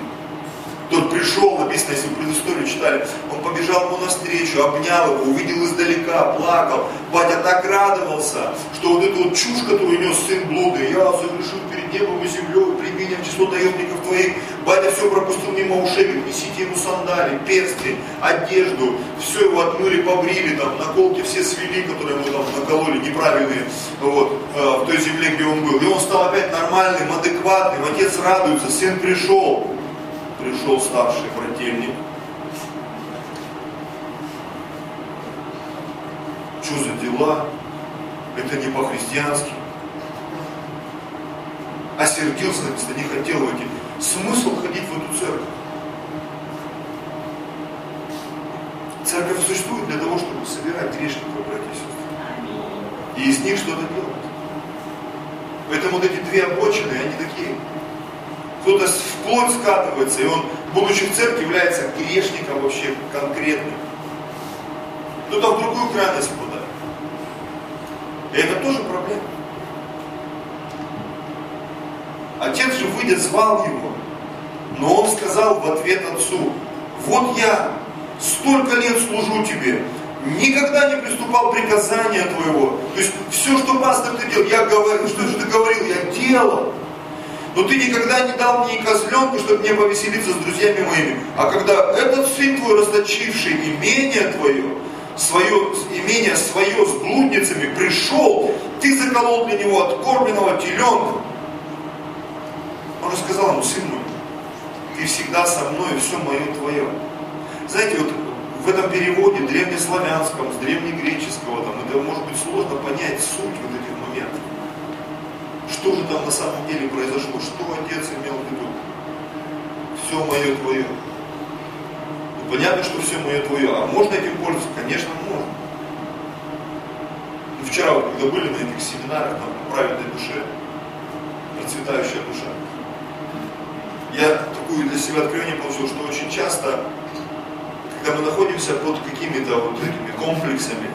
Тот пришел, написано, если вы предысторию читали, он побежал ему навстречу, обнял его, увидел издалека, плакал. Батя так радовался, что вот эту вот чушь, которую нес сын блудный, я согрешил перед небом и землей, число наемников твоих. Батя все пропустил мимо ушей, несите ему сандали, перстни, одежду, все его отмыли, побрили, там, наколки все свели, которые ему там накололи, неправильные, вот, э, в той земле, где он был. И он стал опять нормальным, адекватным, отец радуется, сын пришел пришел старший брательник. Что за дела? Это не по-христиански. Осердился, написано, не хотел войти. Смысл ходить в эту церковь? Церковь существует для того, чтобы собирать грешников, братья и сестры. И из них что-то делать. Поэтому вот эти две обочины, они такие кто-то вплоть скатывается, и он, будучи в церкви, является грешником вообще конкретным. Кто-то в другую крайность попадает. И это тоже проблема. Отец же, выйдя, звал его. Но он сказал в ответ отцу, вот я столько лет служу тебе, никогда не приступал приказания твоего. То есть все, что пастор ты делал, я говорил, что же ты говорил, я делал. Но ты никогда не дал мне козленку, чтобы мне повеселиться с друзьями моими. А когда этот сын твой, расточивший имение твое, свое имение свое с блудницами, пришел, ты заколол для него откормленного теленка. Он рассказал ему, сын мой, ты всегда со мной, все мое твое. Знаете, вот в этом переводе древнеславянском, с древнегреческого, там, это может быть сложно понять суть вот этих моментов что же там на самом деле произошло, что отец имел в виду. Все мое твое. Ну, понятно, что все мое твое. А можно этим пользоваться? Конечно, можно. Ну, вчера, когда были на этих семинарах там, праведной душе, процветающая душа, я такую для себя откровение получил, что очень часто, когда мы находимся под какими-то вот этими комплексами,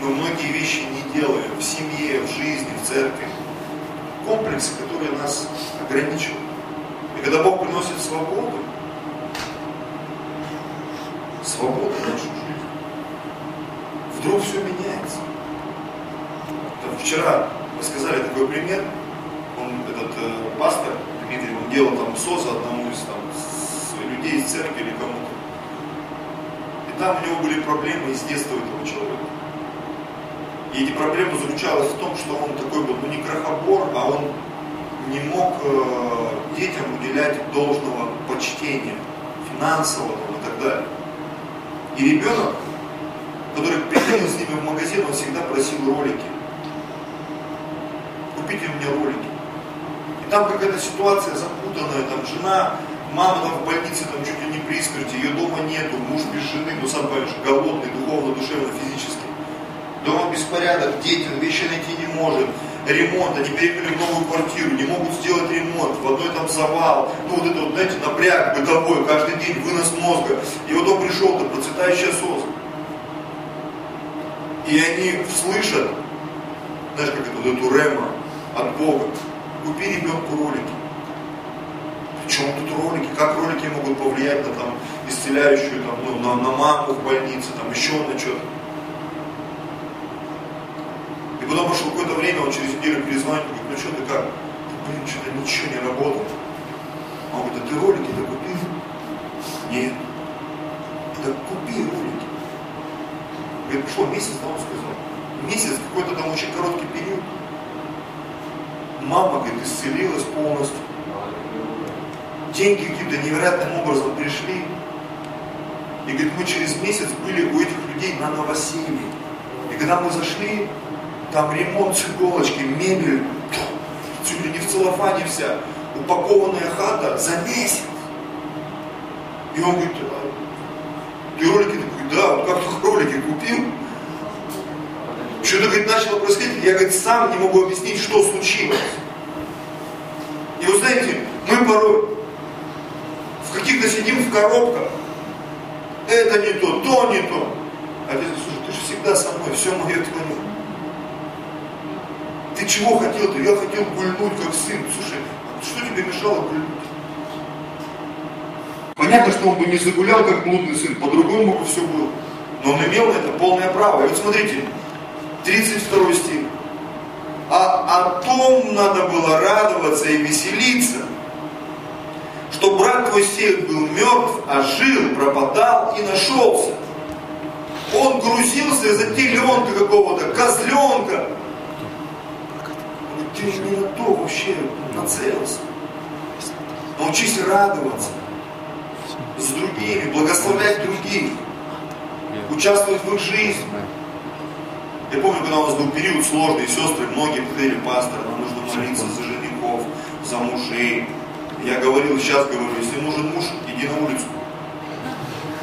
мы многие вещи не делаем в семье, в жизни, в церкви комплексы, которые нас ограничивают. И когда Бог приносит свободу, свободу в нашу жизнь, вдруг все меняется. Там вчера мы сказали такой пример, он, этот э, пастор Делал там СОЗа одному из там, людей из церкви или кому-то. И там у него были проблемы из детства этого человека. И эти проблемы заключалась в том, что он такой был, ну не крохобор, а он не мог э, детям уделять должного почтения, финансового и так далее. И ребенок, который приходил с ними в магазин, он всегда просил ролики. Купите мне ролики. Там какая-то ситуация запутанная, там жена, мама там в больнице, там чуть ли не при смерти, ее дома нету, муж без жены, ну сам понимаешь, голодный, духовно, душевно, физически дома беспорядок, дети, вещи найти не может, ремонт, они переехали в новую квартиру, не могут сделать ремонт, в одной там завал, ну вот это вот, знаете, напряг бытовой, каждый день вынос мозга. И вот он пришел, то процветающая сос. И они слышат, знаешь, как это, вот эту рема от Бога, купи ребенку ролики. Причем тут ролики, как ролики могут повлиять на там исцеляющую, там, ну, на, на маму в больнице, там еще на что-то. Потом прошло какое-то время, он через неделю перезвонит, говорит, ну что ты как? Блин, что-то ничего не работает. Он говорит, а ты ролики-то купил? Нет. Так купи ролики. Говорит, прошло месяц, да, он сказал. месяц, какой-то там очень короткий период. Мама, говорит, исцелилась полностью. Деньги каким-то невероятным образом пришли. И говорит, мы через месяц были у этих людей на новоселье. И когда мы зашли, там ремонт с иголочки, мебель, *sniffs* чуть ли не в целлофане вся, упакованная хата за месяц. И он говорит, а ты ролики? Такой, да, вот как ты ролики купил? Что-то, говорит, начало происходить, я, говорит, сам не могу объяснить, что случилось. И вы знаете, мы порой в каких-то сидим в коробках, это не то, то не то. А ты, слушай, ты же всегда со мной, все мое твое. Ты чего хотел-то? Я хотел гульнуть как сын. Слушай, а что тебе мешало гульнуть? Понятно, что он бы не загулял как блудный сын, по-другому бы все было. Но он имел на это полное право. И вот смотрите, 32 стих. А о том надо было радоваться и веселиться, что брат твой сеет был мертв, а жил, пропадал и нашелся. Он грузился за теленка какого-то, козленка. Ты не на то вообще нацелился. Научись радоваться с другими, благословлять других, участвовать в их жизни. Я помню, когда у нас был период сложный, сестры, многие приходили, пастор, нам нужно молиться за женихов, за мужей. Я говорил, сейчас говорю, если нужен муж, иди на улицу,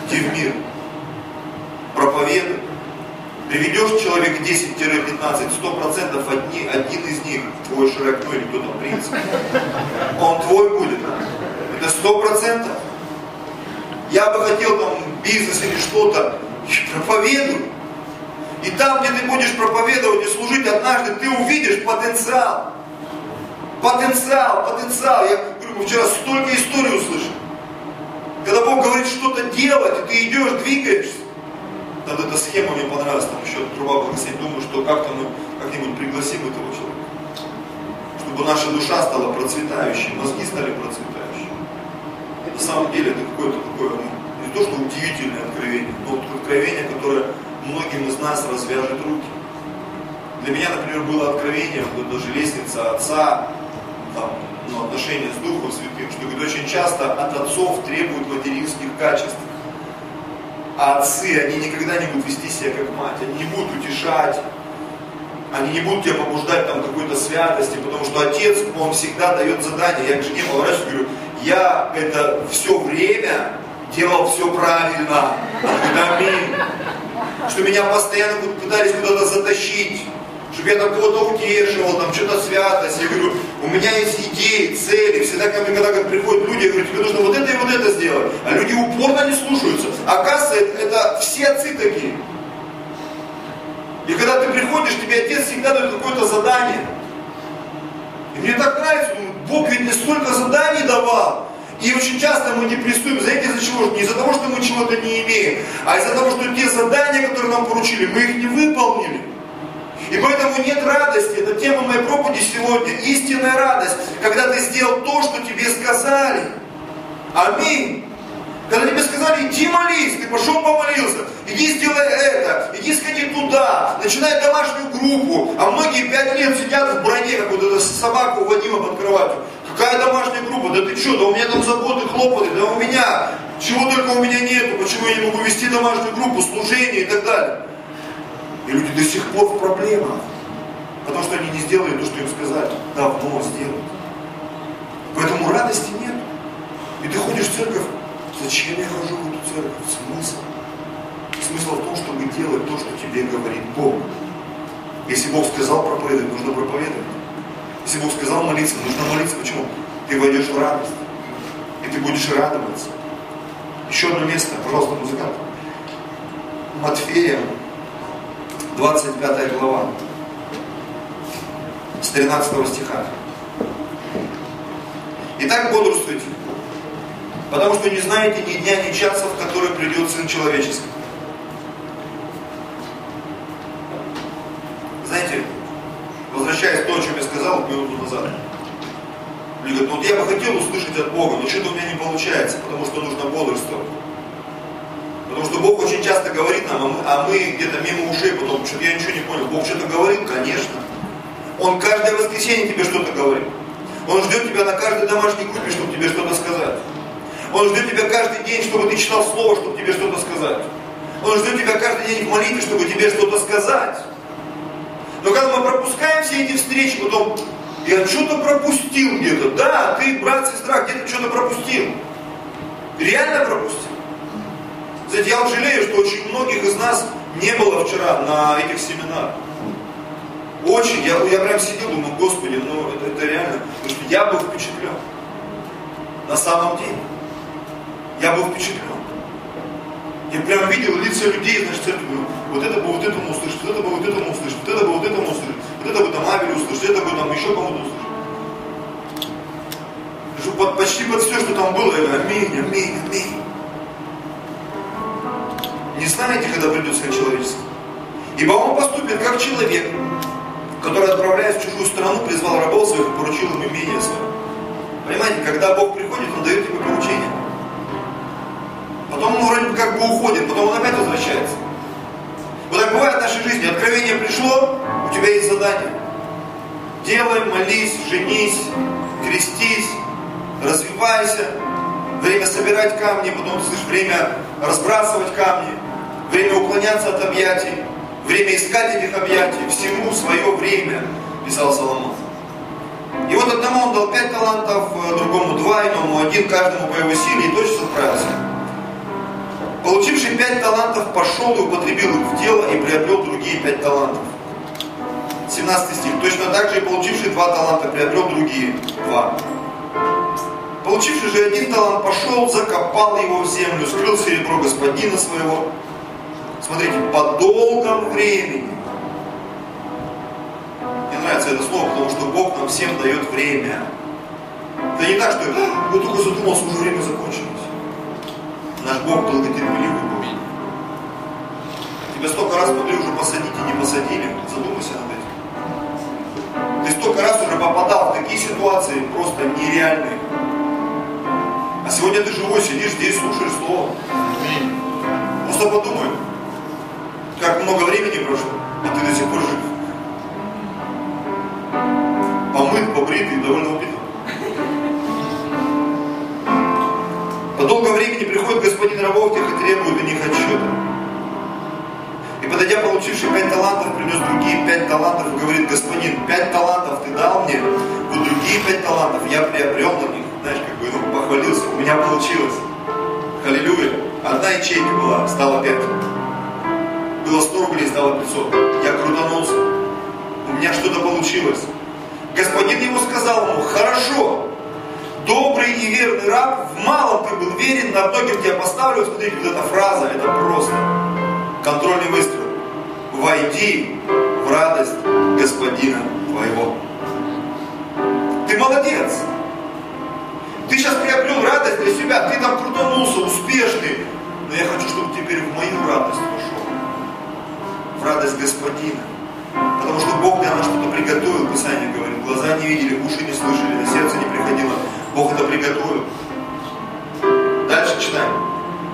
иди в мир, проповедуй. Приведешь человек 10-15, 100% одни, один из них, твой Шрек, ну или кто там принц, он твой будет. Это 100%. Я бы хотел там бизнес или что-то, проповедуй. И там, где ты будешь проповедовать и служить однажды, ты увидишь потенциал. Потенциал, потенциал. Я говорю, вчера столько историй услышал. Когда Бог говорит что-то делать, и ты идешь, двигаешься. Вот эта схема мне понравилась, там еще труба благословить. Думаю, что как-то мы как-нибудь пригласим этого человека. Чтобы наша душа стала процветающей, мозги стали процветающими. На самом деле это какое-то такое, ну, не то, что удивительное откровение, но откровение, которое многим из нас развяжет руки. Для меня, например, было откровение, вот даже лестница отца, там, ну, отношения с Духом Святым, что говорит, очень часто от отцов требуют материнских качеств. А отцы, они никогда не будут вести себя как мать, они не будут утешать, они не будут тебя побуждать там какой-то святости, потому что отец, он всегда дает задание. Я к жене поворачиваюсь и говорю, я это все время делал все правильно. Аминь что меня постоянно пытались куда-то затащить, чтобы я там кого-то утешивал, там что-то святость. Я говорю, у меня есть идеи, цели. Всегда ко мне, когда приходят люди, я говорю, тебе нужно вот это и вот это сделать. А люди упорно не слушаются. Оказывается, это, это все отцы такие. И когда ты приходишь, тебе отец всегда дает какое-то задание. И мне так нравится, Бог ведь мне столько заданий давал. И очень часто мы не приступим, знаете, из-за чего? Не из-за того, что мы чего-то не имеем, а из-за того, что те задания, которые нам поручили, мы их не выполнили. И поэтому нет радости, это тема моей проповеди сегодня, истинная радость, когда ты сделал то, что тебе сказали. Аминь. Когда тебе сказали, иди молись, ты пошел помолился, иди сделай это, иди сходи туда, начинай домашнюю группу, а многие пять лет сидят в броне, как вот эта собака у Вадима под кроватью. Какая домашняя группа? Да ты что? Да у меня там заботы, хлопоты, да у меня. Чего только у меня нету, почему я не могу вести домашнюю группу, служение и так далее. И люди до сих пор в проблемах. Потому что они не сделали то, что им сказали. Давно сделали. Поэтому радости нет. И ты ходишь в церковь. Зачем я хожу в эту церковь? Смысл? Смысл в том, чтобы делать то, что тебе говорит Бог. Если Бог сказал проповедовать, нужно проповедовать. Если Бог сказал молиться, нужно молиться. Почему? Ты войдешь в радость. И ты будешь радоваться. Еще одно место, пожалуйста, музыкант. Матфея, 25 глава, с 13 стиха. Итак, бодрствуйте, потому что не знаете ни дня, ни часа, в который придет Сын Человеческий. Знаете, возвращаясь к тому, о чем я сказал минуту назад. Люди говорят, ну вот я бы хотел услышать от Бога, но что-то у меня не получается, потому что нужно бодрствовать. Потому что Бог очень часто говорит нам, а мы, а мы где-то мимо ушей потом, что я ничего не понял. Бог что-то говорит, конечно. Он каждое воскресенье тебе что-то говорит. Он ждет тебя на каждой домашней группе, чтобы тебе что-то сказать. Он ждет тебя каждый день, чтобы ты читал слово, чтобы тебе что-то сказать. Он ждет тебя каждый день в молитве, чтобы тебе что-то сказать. Но когда мы пропускаем все эти встречи, потом я что-то пропустил где-то. Да, ты, брат, сестра, где-то что-то пропустил. Реально пропустил. Знаете, я вот жалею, что очень многих из нас не было вчера на этих семинарах. Очень. Я, я прям сидел, думаю, Господи, ну это, это реально. Потому что я был впечатлен. На самом деле. Я был впечатлен. Я прям видел лица людей, значит, церкви, вот это бы вот этому услышать, вот это бы вот этому услышать, вот это бы вот этому услышать, вот это бы там Авель услышать, это бы там еще кому-то услышать. Под, почти под все, что там было, я аминь, аминь, аминь. Не знаете, когда придет сын человеческий. Ибо он поступит как человек, который, отправляясь в чужую страну, призвал рабов своих и поручил им имение свое. Понимаете, когда Бог приходит, Он дает тебе поручение. Потом он вроде бы как бы уходит, потом он опять возвращается. Жизни. Откровение пришло, у тебя есть задание. Делай, молись, женись, крестись, развивайся. Время собирать камни, потом слышишь, время разбрасывать камни, время уклоняться от объятий, время искать этих объятий, всему свое время, писал Соломон. И вот одному он дал пять талантов, другому два, иному один, каждому по его силе, и точно справился. Получивший пять талантов пошел и употребил их в дело и приобрел другие пять талантов. 17 стих. Точно так же и получивший два таланта приобрел другие два. Получивший же один талант пошел, закопал его в землю, скрыл серебро господина своего. Смотрите, по долгом времени. Мне нравится это слово, потому что Бог нам всем дает время. Это не так, что вот только задумался, уже время закончилось. Наш Бог долготерпеливый Бог. Тебя столько раз могли уже посадить и не посадили. Задумайся над этим. Ты столько раз уже попадал в такие ситуации просто нереальные. А сегодня ты живой, сидишь здесь, слушаешь слово. Просто подумай, как много времени прошло, а ты до сих пор жив. Помыт, побритый, довольно убит. По долгому времени приходит господин рабов тех и требует у них отчета. И подойдя, получивший пять талантов, принес другие пять талантов и говорит, господин, пять талантов ты дал мне, вот другие пять талантов я приобрел на них. Знаешь, как бы, ну, похвалился, у меня получилось. Халилюя. Одна ячейка была, стала пять. Было 100 рублей, стало 500. Я крутанулся. У меня что-то получилось. Господин ему сказал ему, хорошо, добрый и верный раб, в малом ты был верен, на многим тебя поставлю. Смотрите, вот эта фраза, это просто контрольный выстрел. Войди в радость господина твоего. Ты молодец. Ты сейчас приобрел радость для себя, ты там крутанулся, успешный. Но я хочу, чтобы теперь в мою радость пошел. В радость господина. Потому что Бог для нас что-то приготовил, Писание говорит. Глаза не видели, уши не слышали, на сердце не приходило. Бог это приготовил. Дальше читаем.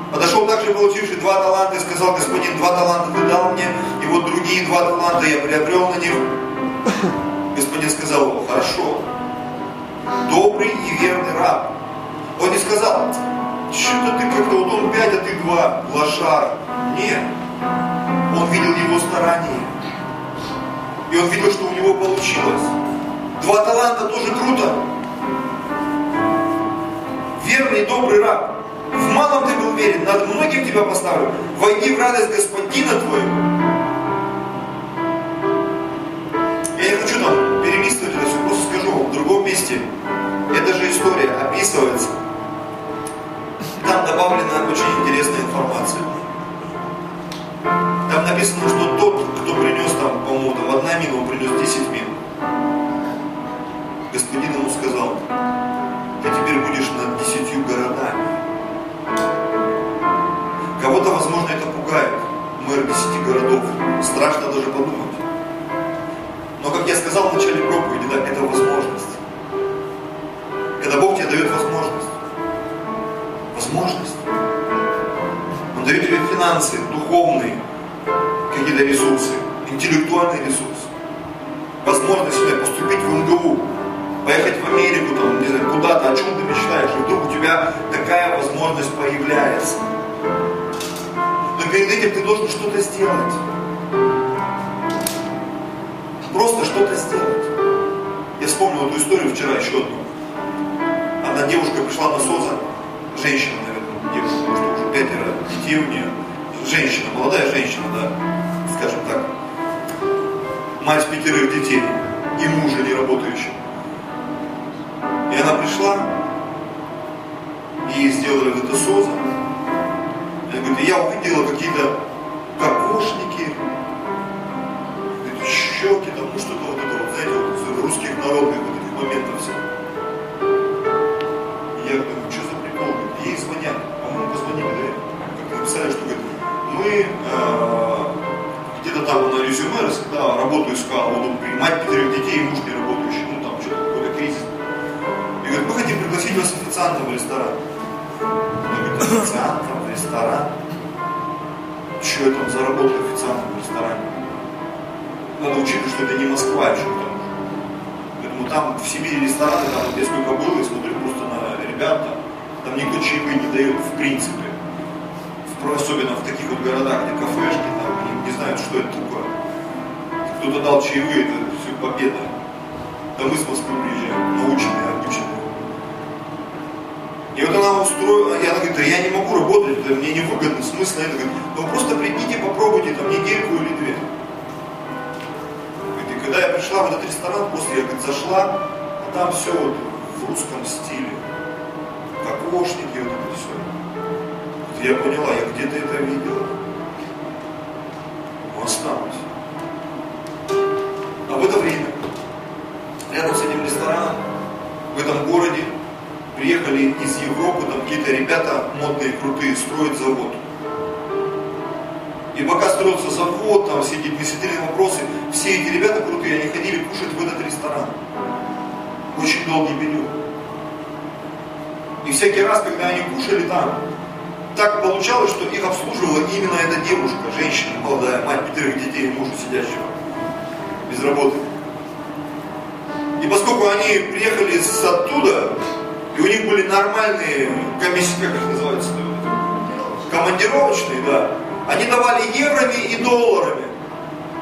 Подошел также получивший два таланта и сказал, господин, два таланта ты дал мне, и вот другие два таланта я приобрел на них. Господин сказал, хорошо, добрый и верный раб. Он не сказал, что-то ты как-то, вот он пять, а ты два, лошар. Нет. Он видел его старание. И он видел, что у него получилось. Два таланта тоже круто. Верный, добрый раб. В малом ты был верен, над многим тебя поставлю. Войди в радость Господина твоего. Я не хочу там перелистывать это все, просто скажу вам, в другом месте эта же история описывается. Там добавлена очень интересная информация. Там написано, что тот, кто принес там, по-моему, там одна мина, он принес 10 мин. Господин ему сказал, ты теперь будешь над десятью городами. Кого-то, возможно, это пугает. Мэр десяти городов. Страшно даже подумать. Но, как я сказал в начале проповеди, да, это возможность. Когда Бог тебе дает возможность. Возможность. Он дает тебе финансы, духовные, какие-то ресурсы, интеллектуальные ресурсы. Возможность поступить в МГУ, поехать в Америку, там, не знаю, куда-то, о чем ты мечтаешь, и вдруг у тебя такая возможность появляется. Но перед этим ты должен что-то сделать. Просто что-то сделать. Я вспомнил эту историю вчера еще одну. Одна девушка пришла на СОЗа, женщина, наверное, девушка, потому уже пятеро детей у нее. Женщина, молодая женщина, да, скажем так. Мать пятерых детей и мужа не работающего. Она пришла, и сделали вот это СОЗа. Она говорит, я увидела какие-то кокошники, щеки, там, ну что-то вот это вот, знаете, вот русских народных вот этих моментов все. Я думаю, что за прикол? Ей звонят, по-моему, позвонили, да? Как написали, что говорит, мы э, где-то там на резюме, да, работу искал, он принимать пятерых детей и муж официантом в ресторан. Я говорю, официантом в ресторан? Что я там заработаю официантом в ресторане? Надо учитывать, что это не Москва еще к тому Поэтому там в Сибири рестораны, там вот я сколько был, и смотрю просто на ребят, там, там никто чаевые не дает, в принципе. Особенно в таких вот городах, где кафешки, там, они не знают, что это такое. Кто-то дал чаевые, это все победа. Да мы с Москвы приезжаем, наученные, обученные. И вот она устроила, и она говорит, да я не могу работать, это мне невыгодно, смысл это. Говорит, ну просто придите, попробуйте там недельку или две. Говорит, и когда я пришла в этот ресторан, просто я говорит, зашла, а там все вот в русском стиле. Кокошники, вот это все. Я поняла, я где-то это видела. Осталось. А в это время рядом с этим рестораном в этом городе приехали из Европы, там какие-то ребята модные, крутые, строят завод. И пока строился завод, там все эти высветили вопросы, все эти ребята крутые, они ходили кушать в этот ресторан. Очень долгий период. И всякий раз, когда они кушали там, так получалось, что их обслуживала именно эта девушка, женщина молодая, мать пятерых детей и мужа сидящего без работы. И поскольку они приехали с оттуда, и у них были нормальные комиссии, как их называется, командировочные, да, они давали евроми и долларами,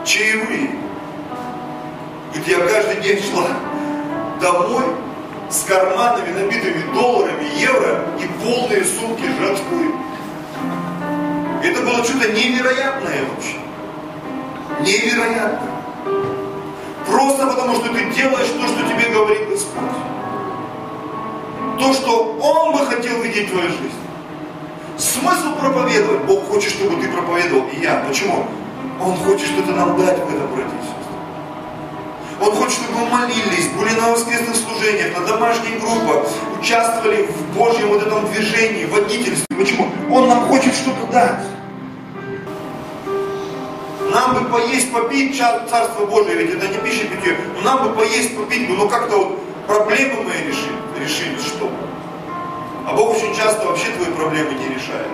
чаевые. Говорит, я каждый день шла домой с карманами, набитыми долларами, евро и полные сумки жратвы. Это было что-то невероятное вообще. Невероятное. Просто потому, что ты делаешь то, что тебе говорит Господь. То, что Он бы хотел видеть в твоей жизни. Смысл проповедовать. Бог хочет, чтобы ты проповедовал, и я. Почему? Он хочет что-то нам дать в этом, братья и сестры. Он хочет, чтобы мы молились, были на воскресных служениях, на домашних группах, участвовали в Божьем вот этом движении, водительстве. Почему? Он нам хочет что-то дать. Нам бы поесть, попить Царство Божие, ведь это не пища питье, но нам бы поесть, попить, ну как-то вот проблемы мои решили, решили что? А Бог очень часто вообще твои проблемы не решает.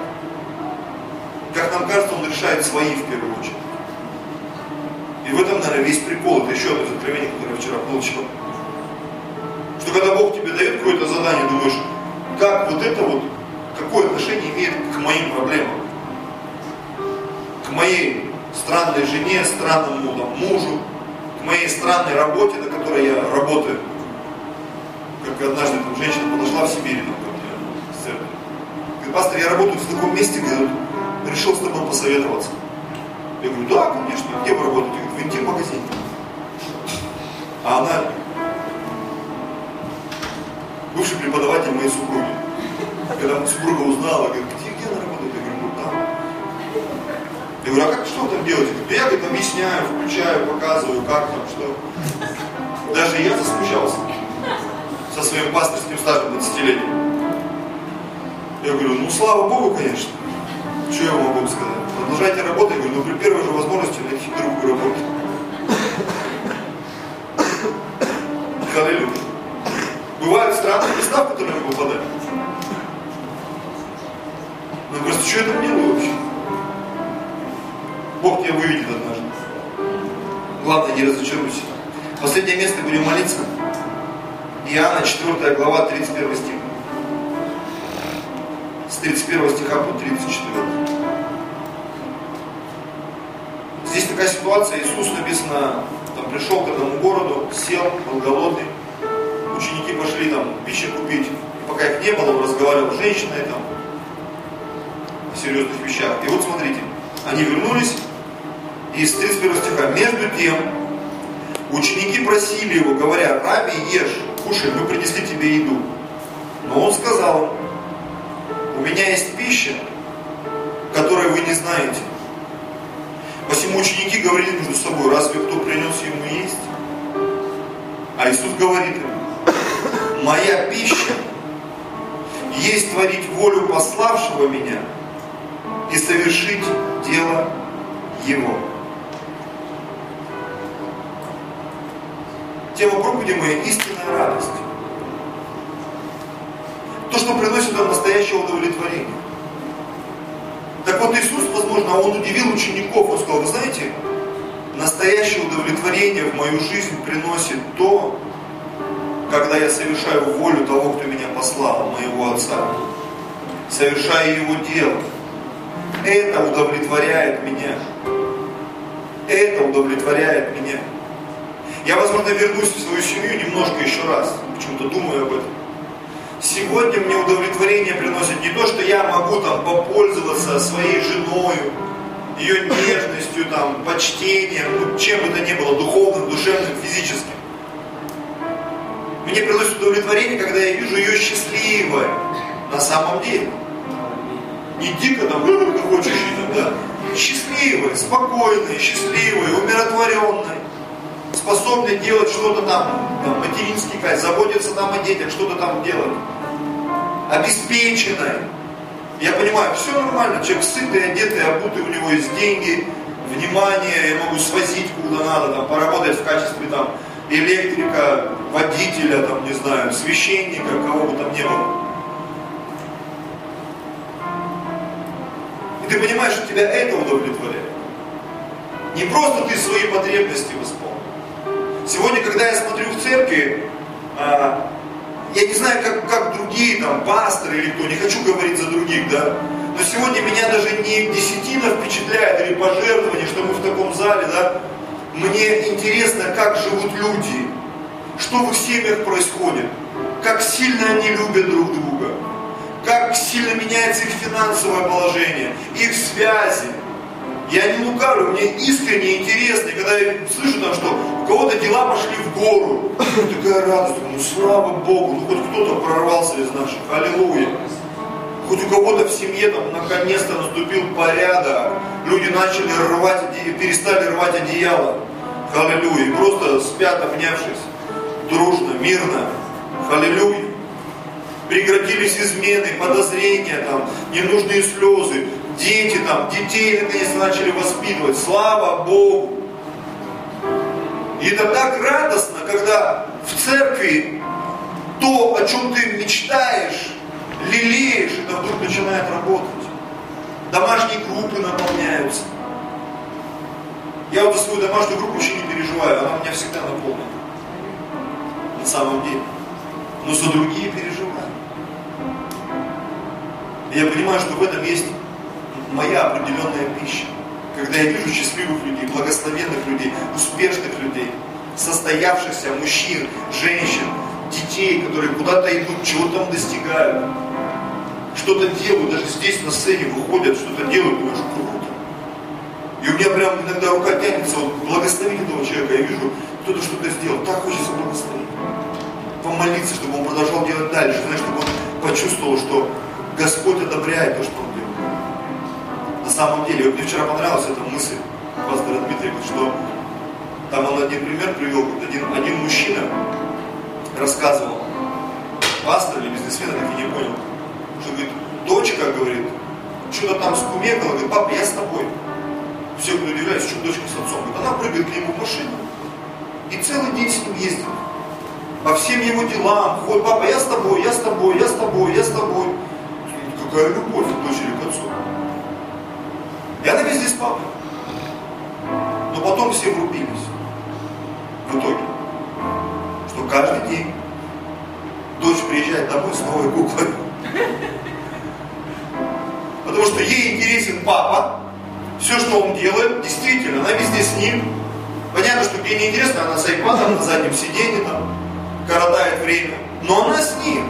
Как нам кажется, Он решает свои в первую очередь. И в этом, наверное, весь прикол. Это еще одно из откровений, которое вчера получил. Что когда Бог тебе дает какое-то задание, думаешь, как вот это вот, какое отношение имеет к моим проблемам? К моей странной жене, странному там, мужу, к моей странной работе, на которой я работаю. Как однажды там женщина подошла в Сибири, там, ко мне, в церкви. Говорит, пастор, я работаю в таком месте, где решил с тобой посоветоваться. Я говорю, да, конечно, где вы работаете? Говорит, в интим-магазине. А она бывший преподаватель моей супруги. Когда супруга узнала, говорит, где, где она работает? Я говорю, ну там. Я говорю, а как, что вы там делаете? Да я, говорит, объясняю, включаю, показываю, как там, что. Даже я засмущался со своим пасторским стажем 20-летним. Я говорю, ну слава Богу, конечно. Что я могу сказать? Продолжайте работать, я говорю, ну при первой же возможности найти другую работу. Халилюя. Бывают странные места, в которые мы попадаем. Ну просто что я там делаю вообще? Бог тебя выведет однажды. Главное, не разочаруйся. Последнее место будем молиться. Иоанна, 4 глава, 31 стих. С 31 стиха по 34. Здесь такая ситуация, Иисус написано, там пришел к одному городу, сел, был голодный, ученики пошли там пищи купить, и пока их не было, он разговаривал с женщиной там, о серьезных вещах. И вот смотрите, они вернулись, и с 31 стиха, между тем, ученики просили его, говоря, раби, ешь, кушай, мы принесли тебе еду. Но он сказал у меня есть пища, которую вы не знаете. Посему ученики говорили между собой, разве кто принес ему есть? А Иисус говорит им, моя пища есть творить волю пославшего меня и совершить дело Его. Тема проповеди моя истинная радость. То, что приносит нам настоящее удовлетворение. Так вот Иисус, возможно, Он удивил учеников, Он сказал, вы знаете, настоящее удовлетворение в мою жизнь приносит то, когда я совершаю волю того, кто меня послал, моего Отца, совершаю Его дело. Это удовлетворяет меня. Это удовлетворяет меня. Я, возможно, вернусь в свою семью немножко еще раз. Почему-то думаю об этом. Сегодня мне удовлетворение приносит не то, что я могу там попользоваться своей женой, ее нежностью, там, почтением, ну, чем бы то ни было, духовным, душевным, физическим. Мне приносит удовлетворение, когда я вижу ее счастливой на самом деле. Не дико там, хочешь, да? Счастливой, спокойной, счастливой, умиротворенной способны делать что-то там, там материнский кайф, заботиться там о детях, что-то там делать. Обеспеченная. Я понимаю, все нормально, человек сытый, одетый, обутый, у него есть деньги, внимание, я могу свозить куда надо, там, поработать в качестве там, электрика, водителя, там, не знаю, священника, кого бы там ни было. И ты понимаешь, что тебя это удовлетворяет. Не просто ты свои потребности восполняешь. Сегодня, когда я смотрю в церкви, а, я не знаю, как, как другие там пасторы или кто, не хочу говорить за других, да, но сегодня меня даже не десятина впечатляет или пожертвование, что мы в таком зале, да, мне интересно, как живут люди, что в их семьях происходит, как сильно они любят друг друга, как сильно меняется их финансовое положение, их связи, я не лукавлю, мне искренне интересно, когда я слышу там, что кого-то дела пошли в гору. Такая радость, ну слава Богу, ну хоть кто-то прорвался из наших, аллилуйя. Хоть у кого-то в семье там наконец-то наступил порядок, люди начали рвать, перестали рвать одеяло, аллилуйя, просто спят обнявшись, дружно, мирно, аллилуйя. Прекратились измены, подозрения, там, ненужные слезы, дети там, детей наконец начали воспитывать, слава Богу. И это так радостно, когда в церкви то, о чем ты мечтаешь, лелеешь, это вдруг начинает работать. Домашние группы наполняются. Я вот за свою домашнюю группу вообще не переживаю, она меня всегда наполнена. На самом деле. Но за другие переживаю. И я понимаю, что в этом есть моя определенная пища. Когда я вижу счастливых людей, благословенных людей, успешных людей, состоявшихся мужчин, женщин, детей, которые куда-то идут, чего-то там достигают, что-то делают, даже здесь на сцене выходят, что-то делают, думаешь, круто. И у меня прям иногда рука тянется, вот, благословить этого человека, я вижу, кто-то что-то сделал, так хочется благословить. Помолиться, чтобы он продолжал делать дальше, знаешь, чтобы он почувствовал, что Господь одобряет то, что он на самом деле, вот мне вчера понравилась эта мысль пастора Дмитрия, что там он один пример привел, вот один, один мужчина рассказывал, пастор или бизнесмен, я так и не понял, что говорит, дочка, говорит, что-то там скумекала, говорит, папа, я с тобой. Все были удивляются, что дочка с отцом. Говорит, она прыгает к нему в машину и целый день с ним ездит. По всем его делам, ходит, папа, я с тобой, я с тобой, я с тобой, я с тобой. какая любовь дочери к отцу. И она везде с папой. Но потом все врубились. В итоге. Что каждый день дочь приезжает домой с новой куклой. Потому что ей интересен папа, все, что он делает, действительно, она везде с ним. Понятно, что ей неинтересно, она с айпадом на заднем сиденье там, коротает время. Но она с ним.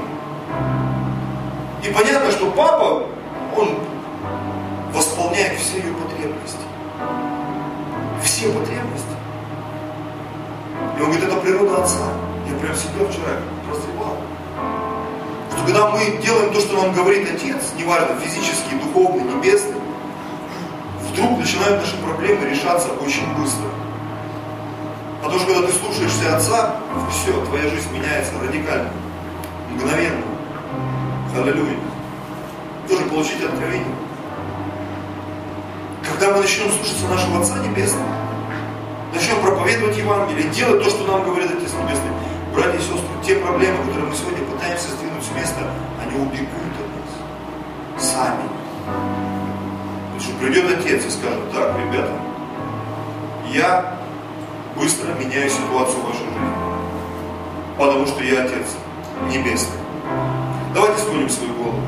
И понятно, что папа, он восполняет все ее потребности. Все потребности. И он говорит, это природа отца. Я прям сидел вчера, прозревал. Что когда мы делаем то, что нам говорит отец, неважно, физический, духовный, небесный, вдруг начинают наши проблемы решаться очень быстро. Потому что когда ты слушаешься отца, все, твоя жизнь меняется радикально, мгновенно. Аллилуйя. Тоже получить откровение. Когда мы начнем слушаться нашего Отца Небесного, начнем проповедовать Евангелие, делать то, что нам говорит Отец Небесный, братья и сестры, те проблемы, которые мы сегодня пытаемся сдвинуть с места, они убегут от нас. Сами. Потому что придет Отец и скажет, так, ребята, я быстро меняю ситуацию в вашей жизни. Потому что я Отец Небесный. Давайте склоним свою голову.